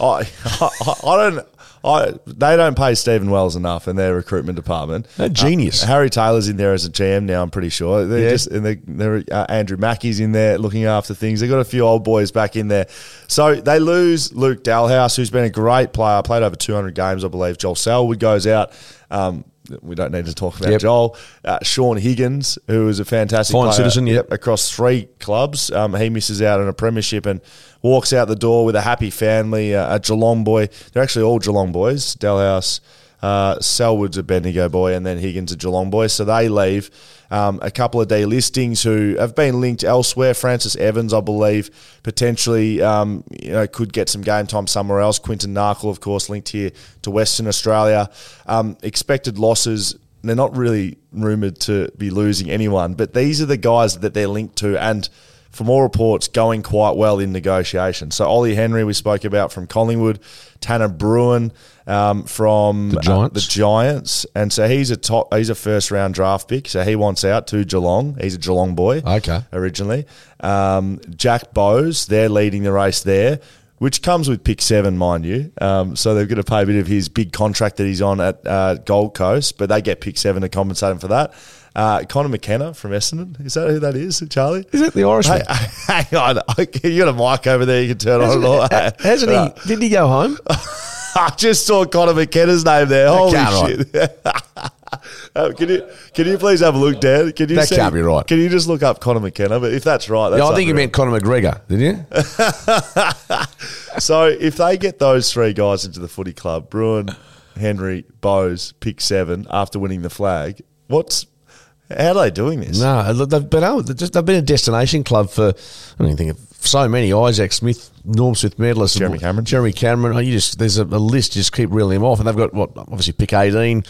S3: I, [LAUGHS] I, I don't. I, they don't pay Stephen Wells enough in their recruitment department.
S4: They're genius.
S3: Uh, Harry Taylor's in there as a GM now. I'm pretty sure. They're
S4: Yeah.
S3: just and they, they're uh, Andrew Mackie's in there looking after things. They've got a few old boys back in there. So they lose Luke Dahlhaus, who's been a great player. Played over 200 games, I believe. Joel Selwood goes out. Um, we don't need to talk about
S4: Yep.
S3: Joel. Uh, Shaun Higgins, who is a fantastic
S4: Fine
S3: player,
S4: citizen, yep.
S3: across three clubs. Um, he misses out on a premiership and walks out the door with a happy family, uh, a Geelong boy. They're actually all Geelong boys. Dahlhaus, uh, Selwood's a Bendigo boy, and then Higgins a Geelong boy. So they leave. Um, a couple of delistings who have been linked elsewhere. Francis Evans, I believe, potentially um, you know could get some game time somewhere else. Quinton Narkle, of course, linked here to Western Australia. Um, expected losses they're not really rumoured to be losing anyone, but these are the guys that they're linked to, and from all reports, going quite well in negotiations. So Ollie Henry, we spoke about from Collingwood, Tanner Bruhn um, from
S4: The
S3: uh,
S4: Giants.
S3: the Giants, and so he's a top, he's a first round draft pick. So he wants out to Geelong. He's a Geelong boy,
S4: Okay.
S3: originally. Um, Jack Bowes, they're leading the race there. Which comes with pick seven, mind you. Um, so they're going to pay a bit of his big contract that he's on at uh, Gold Coast, but they get pick seven to compensate him for that. Uh, Conor McKenna from Essendon. Is that who that is, Charlie?
S4: Is that the Irishman?
S3: Hey, [LAUGHS] hang on. You got a mic over there you can turn on and off.
S4: Hasn't
S3: Right.
S4: he? Didn't he go home? [LAUGHS]
S3: I just saw Conor McKenna's name there. Holy shit. [LAUGHS] Uh, can you can you please have a look, Dan? Can you
S4: That
S3: see-
S4: can't be right.
S3: Can you just look up Conor McKenna? But if that's right, that's
S4: yeah, I think you meant Conor McGregor. Did you?
S3: So if they get those three guys into the footy club, Bruhn, Henry, Bowes, pick seven after winning the flag, what's how are they doing this?
S4: No, they've been they've just they've been a destination club for I don't think of so many Isaac Smith, Norm Smith medalists,
S3: Jeremy Cameron.
S4: Jeremy Cameron. Oh, you just there's a, a list. Just keep reeling them off, and they've got what obviously pick 18,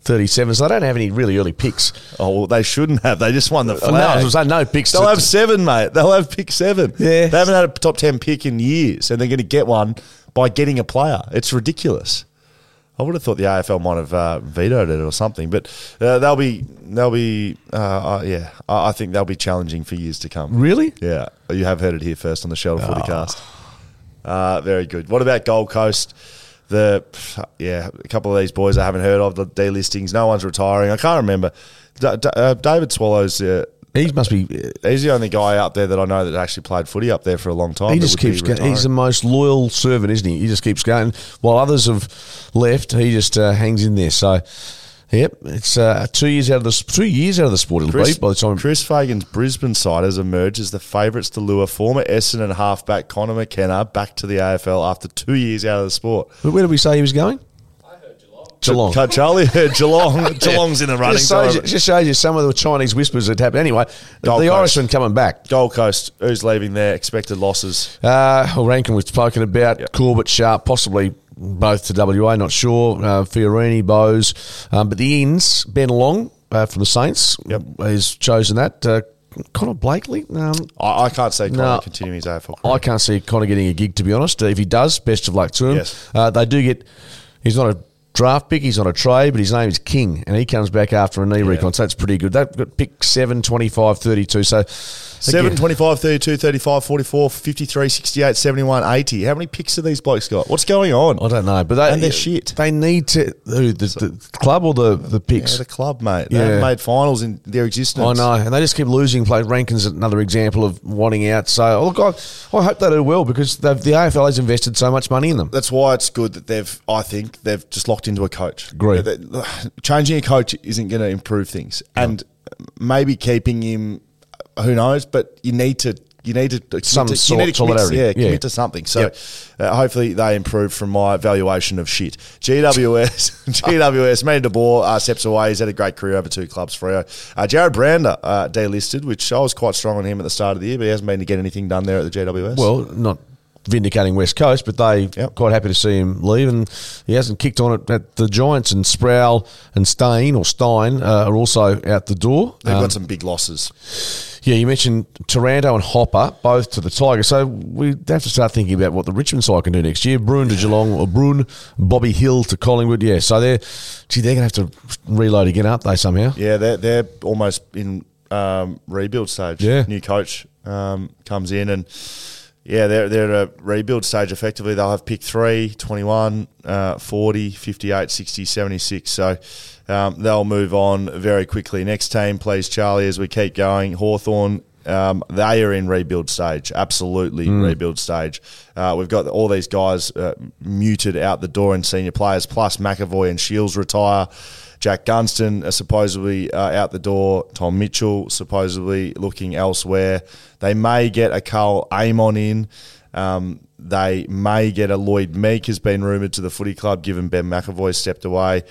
S4: 37. So they don't have any really early picks.
S3: Oh, well, they shouldn't have. They just won the
S4: Oh,
S3: flag.
S4: no, I was saying no picks.
S3: They'll
S4: to-
S3: have seven, mate. They'll have pick seven.
S4: Yeah.
S3: They haven't had a top 10 pick in years, and they're going to get one by getting a player. It's ridiculous. I would have thought the AFL might have uh, vetoed it or something, but uh, they'll be, they'll be, uh, uh, yeah, I, I think they'll be challenging for years to come.
S4: Really?
S3: Yeah, you have heard it here first on the Shelter Footycast. Uh, very good. What about Gold Coast? The yeah, a couple of these boys I haven't heard of. The delistings. No one's retiring. I can't remember. D- D- uh, David Swallows. Uh,
S4: He must be.
S3: he's the only guy out there that I know that actually played footy up there for a long time.
S4: He just keeps going. He's the most loyal servant, isn't he? He just keeps going. While others have left, he just uh, hangs in there. So, yep, it's uh, two years out of the two years out of the sport. It'll
S3: Chris,
S4: be by the time.
S3: Chris Fagan's Brisbane side has emerged as the favourites to lure former Essendon halfback Conor McKenna back to the AFL after two years out of the sport.
S4: But where did we say he was going? Geelong.
S3: Cut Charlie [LAUGHS] Geelong. [LAUGHS] Geelong's in the running.
S4: Just shows,
S3: so-
S4: you, just shows you some of the Chinese whispers that happen. Anyway,
S3: Gold
S4: the
S3: Coast.
S4: Irishman coming back.
S3: Gold Coast, who's leaving there? Expected losses.
S4: Uh, well, Rankine we've spoken about.
S3: Yep.
S4: Corbett, Sharp, possibly both to WA, not sure. Uh, Fiorini, Bowes. Um, but the ins, Ben Long uh, from the Saints
S3: Yep.
S4: has chosen that. Uh, Connor Blakely? Um,
S3: I, I can't say Connor
S4: No.
S3: continuing his AFL
S4: I can't see Connor getting a gig, to be honest. Uh, if he does, best of luck to him.
S3: Yes.
S4: Uh, they do get, he's not a draft pick, he's not a trade, but his name is King, and he comes back after a knee recon, so that's pretty good. Got pick 7, 25, 32. So,
S3: 7, 25, 32, 35, 44, 53, 68, 71, 80. How many picks have these blokes got? What's going on?
S4: I don't know, but they,
S3: And they're shit.
S4: They need to, who, the, the club or the, the
S3: Yeah,
S4: picks?
S3: the club, mate. They
S4: Yeah.
S3: haven't made finals in their existence.
S4: I know, and they just keep losing. Play Rankine's another example of wanting out. So, oh, look, I, I hope they do well because they've, the AFL has invested so much money in them.
S3: That's why it's good that they've, I think, they've just locked into a coach.
S4: Agree. [SIGHS]
S3: Changing a coach isn't going to improve things. And maybe keeping him, who knows, but you need to. You need to commit
S4: Some
S3: to, you
S4: sort
S3: need to
S4: of
S3: commit,
S4: solidarity.
S3: yeah,
S4: Yeah.
S3: commit to something. So
S4: Yep.
S3: uh, hopefully they improve from my valuation of shit. GWS, [LAUGHS] GWS, Manny DeBoer uh, steps away. He's had a great career over two clubs. Freo. Uh, Jarrod Brander uh, delisted, which I was quite strong on him at the start of the year, but he hasn't been to get anything done there at the GWS.
S4: Well, not vindicating West Coast, but they
S3: Yep.
S4: quite happy to see him leave, and he hasn't kicked on it at the Giants. And Sproul and Stain or Stein uh, are also out the door.
S3: They've
S4: Um,
S3: got some big losses.
S4: yeah, you mentioned Taranto and Hopper, both to the Tigers. So we have to start thinking about what the Richmond side can do next year. Bruhn to Geelong, or Bruhn, Bobby Hill to Collingwood. Yeah, so they're, gee, they're going to have to reload again, aren't they, somehow?
S3: Yeah, they're they're almost in um, rebuild stage.
S4: Yeah.
S3: new coach um, comes in and yeah, they're they're at a rebuild stage. Effectively, they'll have pick 3, 21, uh, 40, 58, 60, 76. So um, they'll move on very quickly. Next team, please, Charlie. As we keep going, Hawthorn. Um, they are in rebuild stage, absolutely rebuild stage. Uh, we've got all these guys uh, muted out the door in senior players, plus McEvoy and Shiels retire. Jack Gunston are supposedly uh, out the door. Tom Mitchell supposedly looking elsewhere. They may get a Karl Amon in. Um, they may get a Lloyd Meek has been rumoured to the footy club given Ben McEvoy stepped away.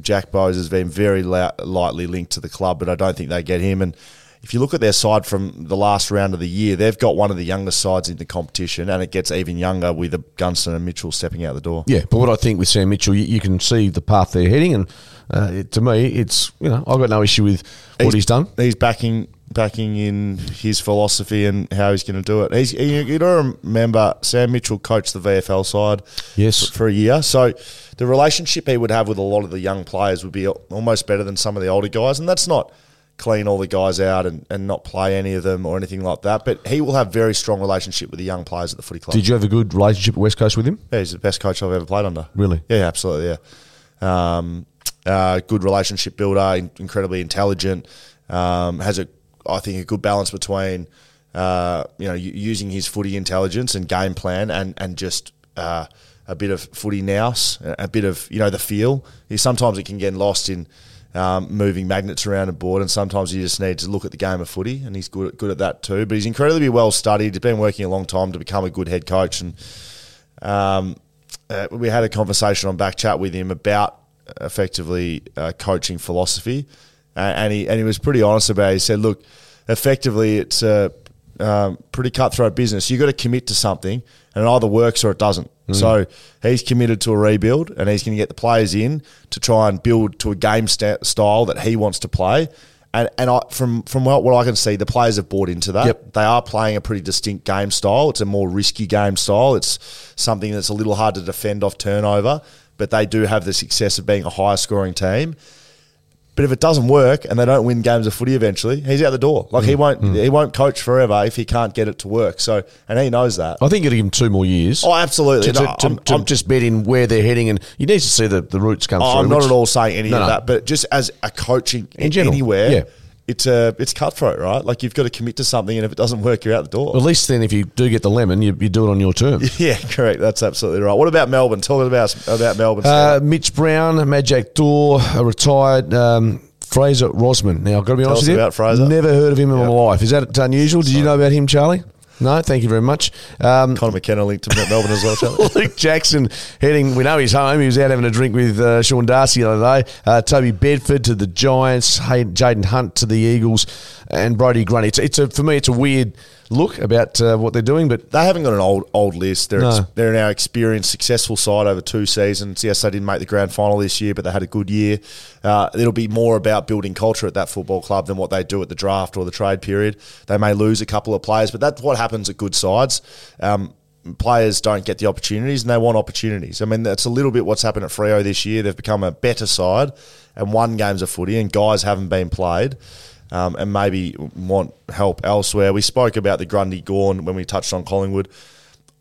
S3: Jack Bowes has been very la- lightly linked to the club, but I don't think they get him. And if you look at their side from the last round of the year, they've got one of the youngest sides in the competition, and it gets even younger with Gunston and Mitchell stepping out the door.
S4: Yeah, but what I think with Sam Mitchell, you, you can see the path they're heading, and uh, it, to me, it's you know I've got no issue with what he's done.
S3: He's backing backing in his philosophy and how he's going to do it. He's you, you don't remember Sam Mitchell coached the VFL side
S4: Yes.
S3: for a year, so the relationship he would have with a lot of the young players would be almost better than some of the older guys, and that's not clean all the guys out and, and not play any of them or anything like that. But he will have very strong relationship with the young players at the footy club.
S4: Did you have a good relationship at West Coast with him?
S3: Yeah, he's the best coach I've ever played under.
S4: Really?
S3: Yeah, absolutely. Yeah, um, uh, good relationship builder, in- incredibly intelligent. Um, has a, I think, a good balance between, uh, you know, using his footy intelligence and game plan, and and just uh, a bit of footy nous, a a bit of you know the feel. He, sometimes it can get lost in. Um, moving magnets around a board, and sometimes you just need to look at the game of footy, and he's good good at that too. But he's incredibly well studied. He's been working a long time to become a good head coach, and um, uh, we had a conversation on back chat with him about effectively uh, coaching philosophy, uh, and he and he was pretty honest about. it. He said, "Look, effectively, it's a um, pretty cutthroat business. You have got to commit to something, and it either works or it doesn't." Mm. So he's committed to a rebuild, and he's going to get the players in to try and build to a game sta- style that he wants to play. And, and I, from from what, what I can see, the players have bought into that.
S4: Yep.
S3: They are playing a pretty distinct game style. It's a more risky game style. It's something that's a little hard to defend off turnover, but they do have the success of being a higher scoring team. But if it doesn't work and they don't win games of footy eventually, he's out the door. Like
S4: Mm.
S3: he won't he won't coach forever if he can't get it to work. So and he knows that.
S4: I think you'd give him two more years.
S3: Oh, absolutely.
S4: To,
S3: No,
S4: to,
S3: I'm-
S4: to
S3: I'm-
S4: just betting where they're heading, and you need to see the, the roots come
S3: Oh,
S4: through.
S3: I'm not at all saying any
S4: No,
S3: of that, but just as a coaching
S4: In general,
S3: anywhere,
S4: yeah.
S3: It's a it's cutthroat, right? Like you've got to commit to something, and if it doesn't work, you're out the door.
S4: At least then, if you do get the lemon, you, you do it on your terms. [LAUGHS]
S3: yeah, correct. That's absolutely right. What about Melbourne? Talk about about Melbourne.
S4: Uh, Mitch Brown, Dor, a retired um, Fraser Rosman. Now, I've got to be
S3: Tell
S4: honest with you.
S3: about Fraser.
S4: Never heard of him in my life. Is that unusual? Did you know about him, Charlie? No, thank you very much. Um,
S3: Conor McKenna linked to Melbourne as well. [LAUGHS] Charlie.
S4: Luke Jackson heading, we know he's home. He was out having a drink with uh, Sean Darcy the other day. Uh, Toby Bedford to the Giants, Jayden Hunt to the Eagles, and Brodie Grundy. It's, it's a, for me, it's a weird look about uh, what they're doing, but
S3: They haven't got an old old list. They're ex- they're now experienced, successful side over two seasons. Yes, they didn't make the grand final this year, but they had a good year. Uh, it'll be more about building culture at that football club than what they do at the draft or the trade period. They may lose a couple of players, but that's what happens at good sides. Um, players don't get the opportunities, and they want opportunities. I mean, that's a little bit what's happened at Freo this year. They've become a better side and won games of footy, and guys haven't been played um, and maybe want help elsewhere. We spoke about the Grundy Gawn when we touched on Collingwood.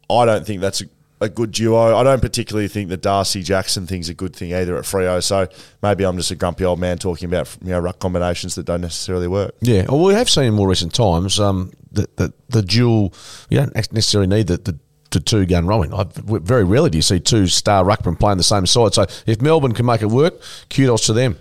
S3: I don't think that's a, a good duo. I don't particularly think the Darcy Jackson thing's a good thing either at Freo. So maybe I'm just a grumpy old man talking about you know ruck combinations that don't necessarily work.
S4: Yeah, well, we have seen in more recent times um, that the, the dual, you don't necessarily need the, the, the two gun rolling. I, very rarely do you see two star ruckmen playing the same side. So if Melbourne can make it work, kudos to them.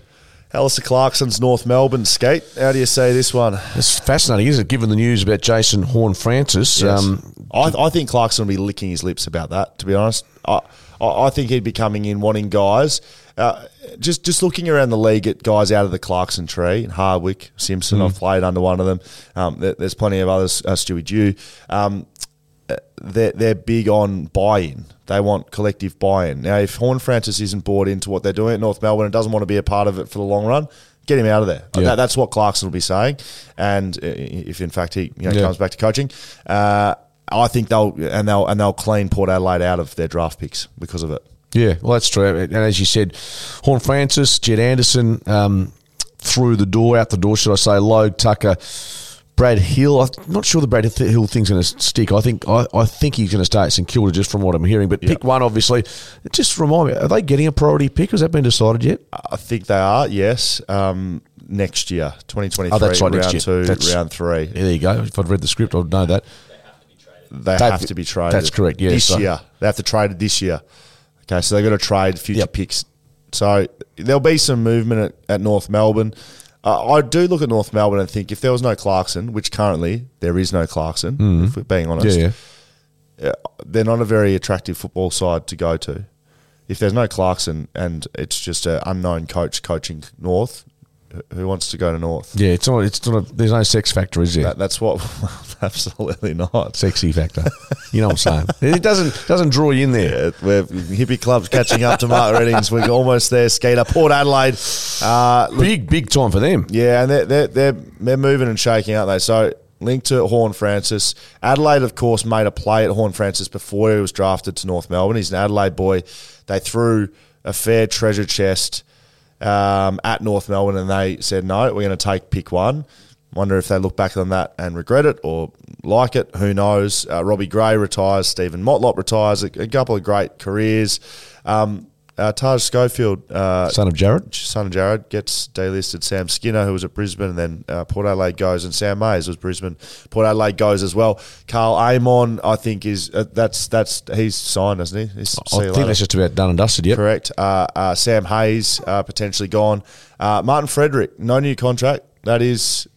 S3: Alistair Clarkson's North Melbourne skate. How do you say this one?
S4: It's fascinating, isn't it? Given the news about Jason Horne-Francis,
S3: Yes.
S4: um,
S3: I, I think Clarkson will be licking his lips about that. To be honest, I I, I think he'd be coming in wanting guys. Uh, just just looking around the league at guys out of the Clarkson tree, Hardwick, Simpson. I've played under one of them. Um, there, there's plenty of others. Uh, Stewie Dew. Um, they're, they're big on buy-in. They want collective buy-in. Now, if Horne-Francis isn't bought into what they're doing at North Melbourne and doesn't want to be a part of it for the long run, get him out of there.
S4: Yeah.
S3: That, that's what Clarkson will be saying. And uh, if in fact he you know,
S4: Yeah.
S3: comes back to coaching, uh, I think they'll and they'll and they'll clean Port Adelaide out of their draft picks because of it.
S4: Yeah, well, that's true. And as you said, Horne-Francis, Jed Anderson um, through the door, out the door, should I say, Logue, Tucker, Brad Hill. I'm not sure the Brad Hill thing's going to stick. I think I, I think he's going to stay at St Kilda just from what I'm hearing. But pick one, obviously. Just remind me, are they getting a priority pick? Has that been decided yet?
S3: I think they are. Yes, um, next year, twenty twenty three,
S4: Oh, that's right,
S3: round
S4: next year.
S3: two,
S4: That's-
S3: round three.
S4: Yeah, there you go. If I'd read the script, I'd know that.
S3: They have
S4: They've-
S3: have to be traded.
S4: that's correct, yeah,
S3: this
S4: so-
S3: year they have to trade it this year. Okay, so they've got to trade future
S4: Yep.
S3: picks. So there'll be some movement at, at North Melbourne. Uh, I do look at North Melbourne and think if there was no Clarkson, which currently there is no Clarkson, if we're being honest.
S4: Yeah, yeah.
S3: they're not a very attractive football side to go to. If there's no Clarkson and it's just an unknown coach coaching North, who wants to go to North?
S4: Yeah, it's not. It's not. A, there's no sex factor, is there?
S3: That, that's what. [LAUGHS] absolutely not.
S4: Sexy factor. You know what I'm saying? [LAUGHS] It doesn't doesn't draw you in there.
S3: Yeah, we're hippie clubs catching up to Mark Readings. We're almost there. Skater Port Adelaide. Uh, look,
S4: Big big time for them.
S3: yeah, and they're, they're they're they're moving and shaking, aren't they? So linked to Horne-Francis. Adelaide, of course, made a play at Horne-Francis before he was drafted to North Melbourne. He's an Adelaide boy. They threw a fair treasure chest um, at North Melbourne, and they said no, we're going to take pick one. Wonder if they look back on that and regret it or like it. Who knows? Uh, Robbie Gray retires. Steven Motlop retires. A, a couple of great careers. Um, uh, Taj Schofield, uh,
S4: Son of Jared.
S3: son of Jared gets delisted. Sam Skinner, who was at Brisbane, and then uh, Port Adelaide goes, and Sam Mays was Brisbane. Port Adelaide goes as well. Karl Amon, I think, is uh, that's that's he's signed, isn't he? He's,
S4: I think
S3: later.
S4: that's just about done and dusted. Yep.
S3: correct. Uh, uh, Sam Hayes uh, potentially gone. Uh, Martin Frederick, no new contract. That is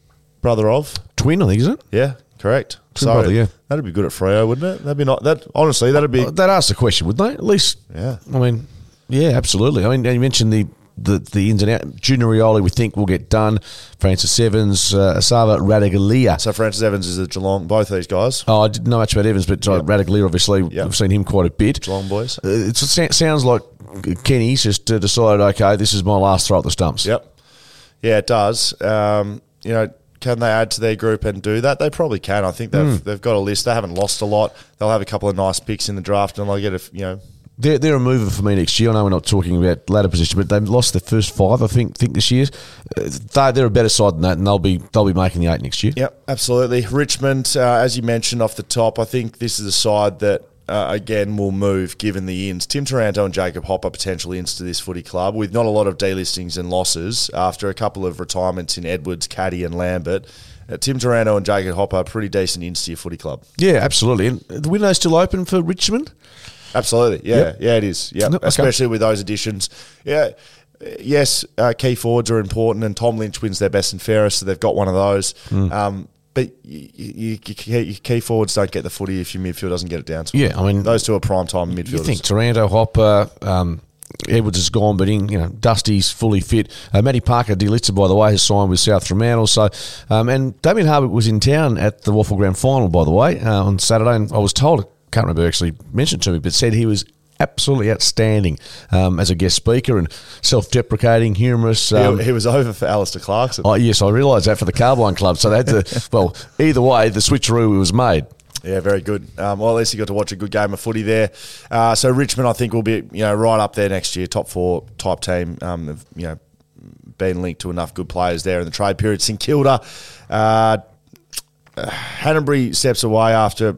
S3: brother of.
S4: Twin, I think, is it?
S3: Yeah, correct.
S4: Twin brother, yeah.
S3: that'd be good at Freo, wouldn't it? That'd be not that. Honestly, that'd be.
S4: Uh, They'd the question, wouldn't they? At least,
S3: Yeah.
S4: I mean, yeah, absolutely. I mean, you mentioned the, the, the ins and outs. Junior Rioli, we think will get done. Francis Evans, uh, Esava Ratugolea.
S3: so Francis Evans is at Geelong. Both these guys,
S4: Oh, I didn't know much about Evans, but uh, Radagalia, obviously,
S3: Yep.
S4: we've seen him quite a bit.
S3: Geelong boys.
S4: Uh, it sounds like Kenny's just uh, decided, okay, this is my last throw at the stumps.
S3: Yep. Yeah, it does. Um, you know, can they add to their group and do that? They probably can. I think they've they've got a list. They haven't lost a lot. They'll have a couple of nice picks in the draft, and they'll get a you know.
S4: They're, they're a mover for me next year. I know we're not talking about ladder position, but they've lost their first five, I think, think this year. Uh, they, they're a better side than that, and they'll be they'll be making the eight next year.
S3: Yep, absolutely. Richmond, uh, as you mentioned off the top, I think this is a side that. Uh, again, will move given the ins. Tim Taranto and Jacob Hopper potential ins to this footy club with not a lot of delistings and losses after a couple of retirements in Edwards, Caddy, and Lambert. Uh, Tim Taranto and Jacob Hopper are pretty decent ins to your footy club.
S4: Yeah, absolutely. And the window's still open for Richmond.
S3: Absolutely, yeah,
S4: Yep.
S3: yeah, it is. Yeah,
S4: Okay.
S3: especially with those additions. Yeah, uh, yes, uh, key forwards are important, and Tom Lynch wins their best and fairest, so they've got one of those.
S4: Hmm.
S3: Um, but you, you, you, your key forwards don't get the footy if your midfield doesn't get it down. To
S4: Yeah,
S3: them.
S4: I mean-
S3: those two are prime time midfielders.
S4: You think Taranto, Hopper, um, Edwards is gone, but in, you know Dusty's fully fit. Uh, Matty Parker delisted, by the way, has signed with South Fremantle. So, um, and Damien Harbutt was in town at the WAFL Grand Final, by the way, uh, on Saturday. And I was told, can't remember actually mentioned to me, but said he was absolutely outstanding um, as a guest speaker and self-deprecating, humorous. Um,
S3: he, he was over for Alistair Clarkson.
S4: Oh, yes, I realised that for the Carbine Club. So they had to, well, either way, the switcheroo was made.
S3: Yeah, very good. Um, well, at least you got to watch a good game of footy there. Uh, so Richmond, I think, will be you know right up there next year, top four type team. Um, you know, been linked to enough good players there in the trade period. St Kilda, uh, Hannebery steps away after.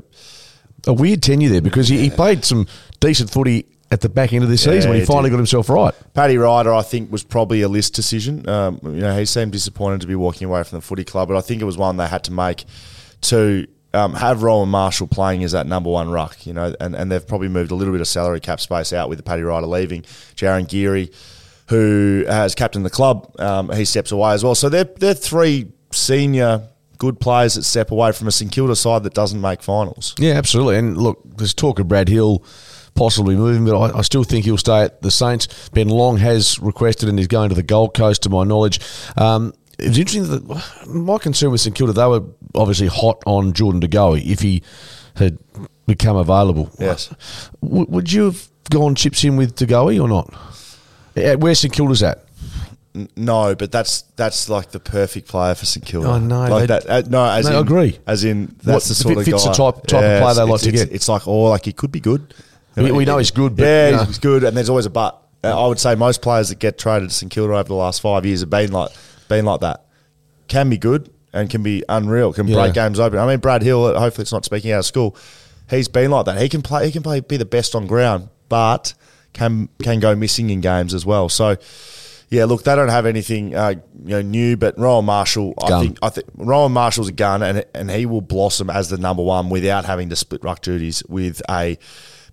S4: A weird tenure there because he, he played some decent footy at the back end of the season when he
S3: he
S4: finally
S3: did.
S4: got himself right.
S3: Paddy Ryder, I think, was probably a list decision. Um, you know, he seemed disappointed to be walking away from the footy club, but I think it was one they had to make to um, have Rowan Marshall playing as that number one ruck. You know, and, and they've probably moved a little bit of salary cap space out with the Paddy Ryder leaving. Jarryn Geary, who has captained the club, um, he steps away as well. So they're they're three senior good players that step away from a St Kilda side that doesn't make finals.
S4: Yeah, absolutely. And look, there's talk of Brad Hill possibly moving, but I, I still think he'll stay at the Saints. Ben Long has requested and is going to the Gold Coast, to my knowledge. Um, it was interesting that my concern with St Kilda, they were obviously hot on Jordan De Goey. If he had become available.
S3: Yes.
S4: W- would you have gone chips in with De Goey or not? Where's St Kilda's at?
S3: No, but that's that's like the perfect player for St Kilda.
S4: I know,
S3: Like that. Uh, no, as
S4: No,
S3: in,
S4: I agree.
S3: As in, that's
S4: What-
S3: the sort of
S4: fits
S3: guy.
S4: the type- type of player they
S3: it's-
S4: like to get.
S3: It's like, oh, like he could be good.
S4: We- we know he's good, but,
S3: yeah,
S4: you know.
S3: he's good. And there's always a but. Uh, I would say most players that get traded to St Kilda over the last five years have been like been like that. Can be good and can be unreal. Can
S4: Yeah.
S3: break games open. I mean, Brad Hill. Hopefully, it's not speaking out of school. He's been like that. He can play. He can play. Be the best on ground, but can can go missing in games as well. So. Yeah, look, they don't have anything uh, you know new, but Rowan Marshall, I think, I think Rowan Marshall's a gun, and and he will blossom as the number one without having to split ruck duties with a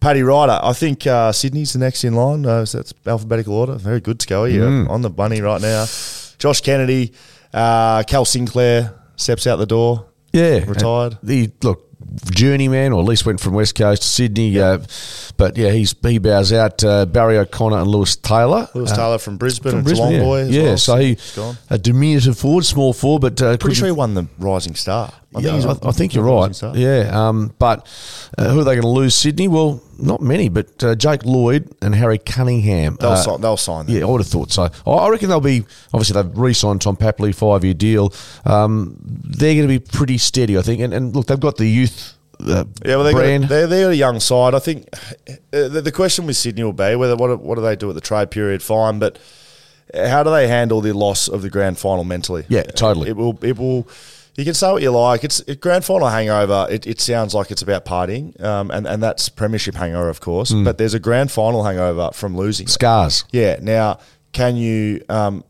S3: Paddy Ryder. I think uh, Sydney's the next in line. Uh, so that's alphabetical order. Very good, Scully.
S4: Mm.
S3: Uh, on the bunny right now. Josh Kennedy, uh, Cal Sinclair steps out the door.
S4: Yeah,
S3: Retired.
S4: The look journeyman, or at least went from West Coast to Sydney. Uh, but yeah, he's he bows out. Uh, Barry O'Connor and Lewis Taylor.
S3: Lewis
S4: Uh,
S3: Taylor from Brisbane,
S4: from Brisbane, yeah.
S3: boy. As
S4: yeah,
S3: well.
S4: so he a diminutive forward, small forward, but uh,
S3: Pretty sure he won the Rising Star. I
S4: yeah,
S3: he's
S4: I, I think you're right. Yeah, um, but uh, who are they going to lose? Sydney? Well, not many, but uh, Jake Lloyd and Harry Cunningham.
S3: They'll,
S4: uh,
S3: sign, they'll sign that.
S4: Yeah, I would have thought so. I- I reckon they'll be obviously they've re-signed Tom Papley five year deal. Um, they're going to be pretty steady, I think. And, and look, they've got the youth uh,
S3: Yeah, well, they
S4: brand.
S3: got, they're they're a young side. I think uh, the, the question with Sydney will be whether what what do they do at the trade period? Fine, but how do they handle the loss of the grand final mentally?
S4: Yeah, totally.
S3: It will. It will. You can say what you like. It's a grand final hangover. It, it sounds like it's about partying, um, and and that's premiership hangover, of course.
S4: Hmm.
S3: But there's a grand final hangover from losing.
S4: Scars.
S3: Yeah. Now, can you um,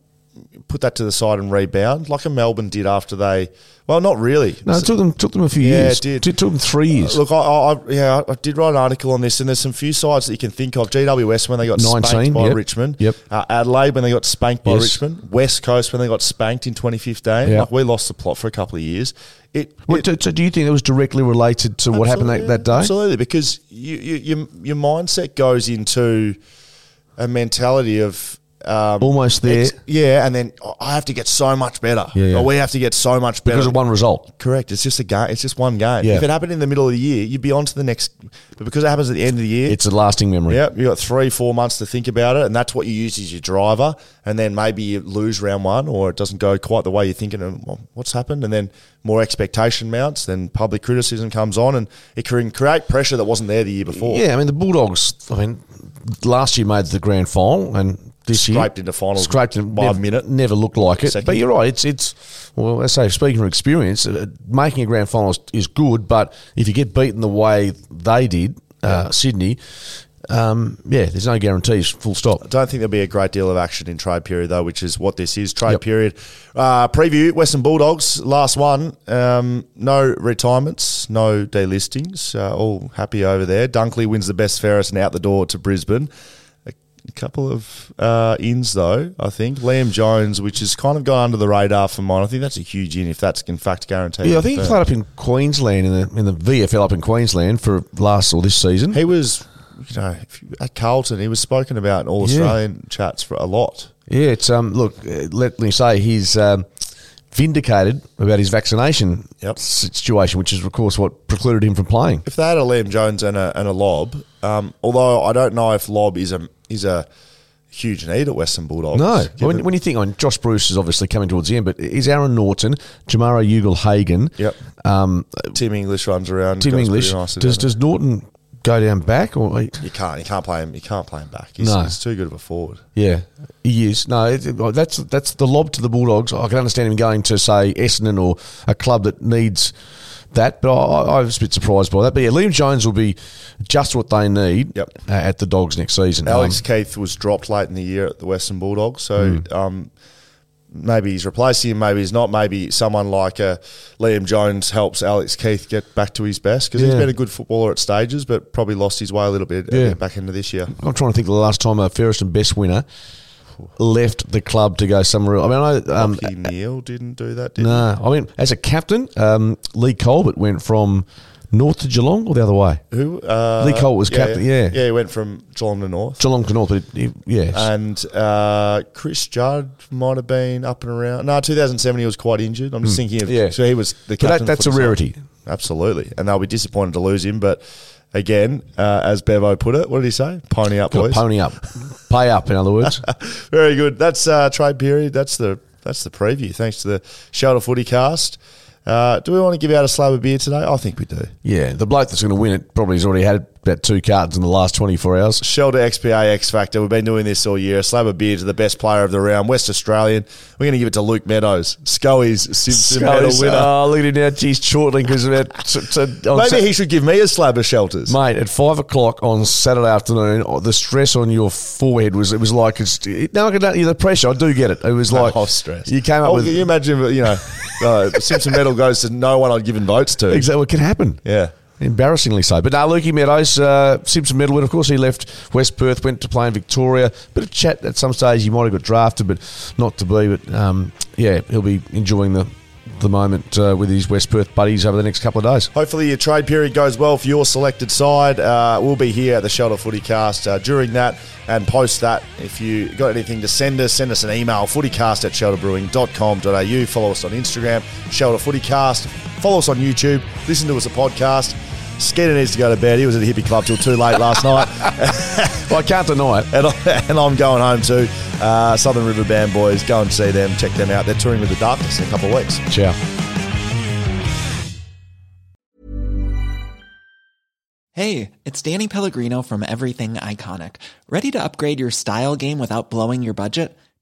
S3: put that to the side and rebound like a Melbourne did after they? Well, not really.
S4: No, it took them took them a few
S3: Yeah,
S4: years.
S3: it did.
S4: It took them three years.
S3: Look, I, I, yeah, I did write an article on this, and there's some few sides that you can think of. GWS when they got
S4: 19,
S3: spanked by
S4: yep.
S3: Richmond.
S4: Yep.
S3: Uh, Adelaide when they got spanked by
S4: Yes.
S3: Richmond. West Coast when they got spanked in 2015.
S4: Yeah.
S3: Like we lost the plot for a couple of years. It, it-
S4: so, so do you think it was directly related to what happened that, that day?
S3: Absolutely, because you, you, your your mindset goes into a mentality of um,
S4: Almost there.
S3: yeah, and then I have to get so much better.
S4: Yeah, yeah.
S3: Or we have to get so much better
S4: Because of one result.
S3: Correct. It's just a game. It's just one game.
S4: Yeah.
S3: If it happened in the middle of the year, you'd be on to the next. But because it happens at the end of the year,
S4: It's a lasting memory.
S3: yeah, you got three, four months to think about it, and that's what you use as your driver. And then maybe you lose round one, or it doesn't go quite the way you're thinking. And well, what's happened? And then more expectation mounts. Then public criticism comes on, and it can create pressure that wasn't there the year before.
S4: Yeah, I mean the Bulldogs. I mean, last year made the grand final, and this year
S3: Scraped into finals
S4: Scraped in
S3: by a
S4: never,
S3: minute.
S4: Never looked like it.
S3: Second.
S4: But you're right. It's it's well, I say speaking from experience, uh, making a grand final is, is good. But if you get beaten the way they did, uh, Sydney, um, yeah, there's no guarantees. Full stop.
S3: I don't think there'll be a great deal of action in trade period though, which is what this is. Trade
S4: Yep.
S3: period. Uh, preview Western Bulldogs last one. Um, no retirements, no delistings. Uh, all happy over there. Dunkley wins the best fairest and out the door to Brisbane. A, a couple of uh, ins though. I think Liam Jones, which has kind of gone under the radar for mine. I think that's a huge in if that's in fact guaranteed.
S4: Yeah, I think he played up in Queensland in the in the VFL up in Queensland for last or this season.
S3: he was. You know, at Carlton, he was spoken about in all
S4: Yeah.
S3: Australian chats for a lot.
S4: Yeah, it's um. Look, uh, let me say he's um, vindicated about his vaccination
S3: Yep.
S4: situation, which is of course what precluded him from playing.
S3: if they had a Liam Jones and a and a Lobb, um, although I don't know if Lobb is a is a huge need at Western Bulldogs.
S4: No, when, when you think on Josh Bruce is obviously coming towards the end, but is Aaron Naughton, Jamara Ugle Hagen,
S3: Yep.
S4: um,
S3: Tim English runs around.
S4: Tim English,
S3: nicely,
S4: does does Naughton go down back or
S3: you can't you can't play him you can't play him back. He's,
S4: No.
S3: he's too good of a forward.
S4: yeah he is no it, it- that's that's the Lobb to the Bulldogs. I can understand him going to say Essendon or a club that needs that, but I, I was a bit surprised by that. But yeah, Liam Jones will be just what they need
S3: Yep.
S4: at the Dogs next season.
S3: Alex
S4: Um,
S3: Keath was dropped late in the year at the Western Bulldogs, so
S4: Hmm.
S3: um, maybe he's replacing him, maybe he's not. Maybe someone like uh, Liam Jones helps Alex Keath get back to his best because he's been a good footballer at stages, but probably lost his way a little bit
S4: Yeah.
S3: back into this year.
S4: I'm trying to think of the last time a fairest and best winner left the club to go somewhere else. I mean, I um,
S3: Neal didn't do that, did he?
S4: no, I mean, as a captain, um, Lee Colbert went from North to Geelong or the other way?
S3: Who? Uh,
S4: Lee Cole was captain, yeah.
S3: Yeah, he went from Geelong to North.
S4: Geelong to North, but he, yes.
S3: And uh, Chris Judd might have been up and around. No, 2007 he was quite injured. I'm just thinking of.
S4: Yeah.
S3: So he was the
S4: But
S3: captain.
S4: that, that's a
S3: the side.
S4: rarity.
S3: Absolutely, and they'll be disappointed to lose him. But again, uh, as Bevo put it. What did he say? Pony up, boys.
S4: pony up, pay up. In other words, [LAUGHS]
S3: Very good. That's uh, trade period. That's the that's the preview. Thanks to the Shelter Footy Cast. Uh, do we want to give out a slab of beer today? I think we do.
S4: yeah, the bloke that's going to win it probably has already had about two cartons in the last twenty four hours.
S3: Shelter XPA X Factor. We've been doing this all year. A slab of beer to the best player of the round, West Australian. We're going to give it to Luke Meadows, Scully's Simpson medal winner.
S4: Oh, look at him now. Geez, chortling because
S3: Maybe
S4: Sat-
S3: he should give me a slab of shelters.
S4: Mate, at five o'clock on Saturday afternoon, oh, the stress on your forehead was it was like it's no, I can the pressure. I do get it. It was like
S3: I [LAUGHS] stress.
S4: You came up
S3: oh,
S4: with
S3: Can you imagine? You know, uh, Simpson medal goes to no one I'd given votes to. [LAUGHS]
S4: exactly what can happen.
S3: Yeah.
S4: Embarrassingly so. But now, Lukey Meadows, uh, Simpson medal winner. Of course, he left West Perth, went to play in Victoria. Bit of chat at some stage. He might have got drafted, but not to be. But um, yeah, he'll be enjoying the the moment uh, with his West Perth buddies over the next couple of days.
S3: Hopefully, your trade period goes well for your selected side. Uh, we'll be here at the Shelter Footy Cast uh, during that and post that. If you got anything to send us, send us an email footycast at shelterbrewing.com.au. Follow us on Instagram, Shelter Footy Cast. Follow us on YouTube. Listen to us a podcast. Skeeter needs to go to bed. He was at the hippie club till too late last night. [LAUGHS]
S4: Well, I can't deny it.
S3: and, I, and I'm going home too. Uh, Southern River Band Boys, go and see them. Check them out. They're touring with the Darkness in a couple of weeks.
S4: Ciao.
S5: Hey, it's Danny Pellegrino from Everything Iconic. Ready to upgrade your style game without blowing your budget?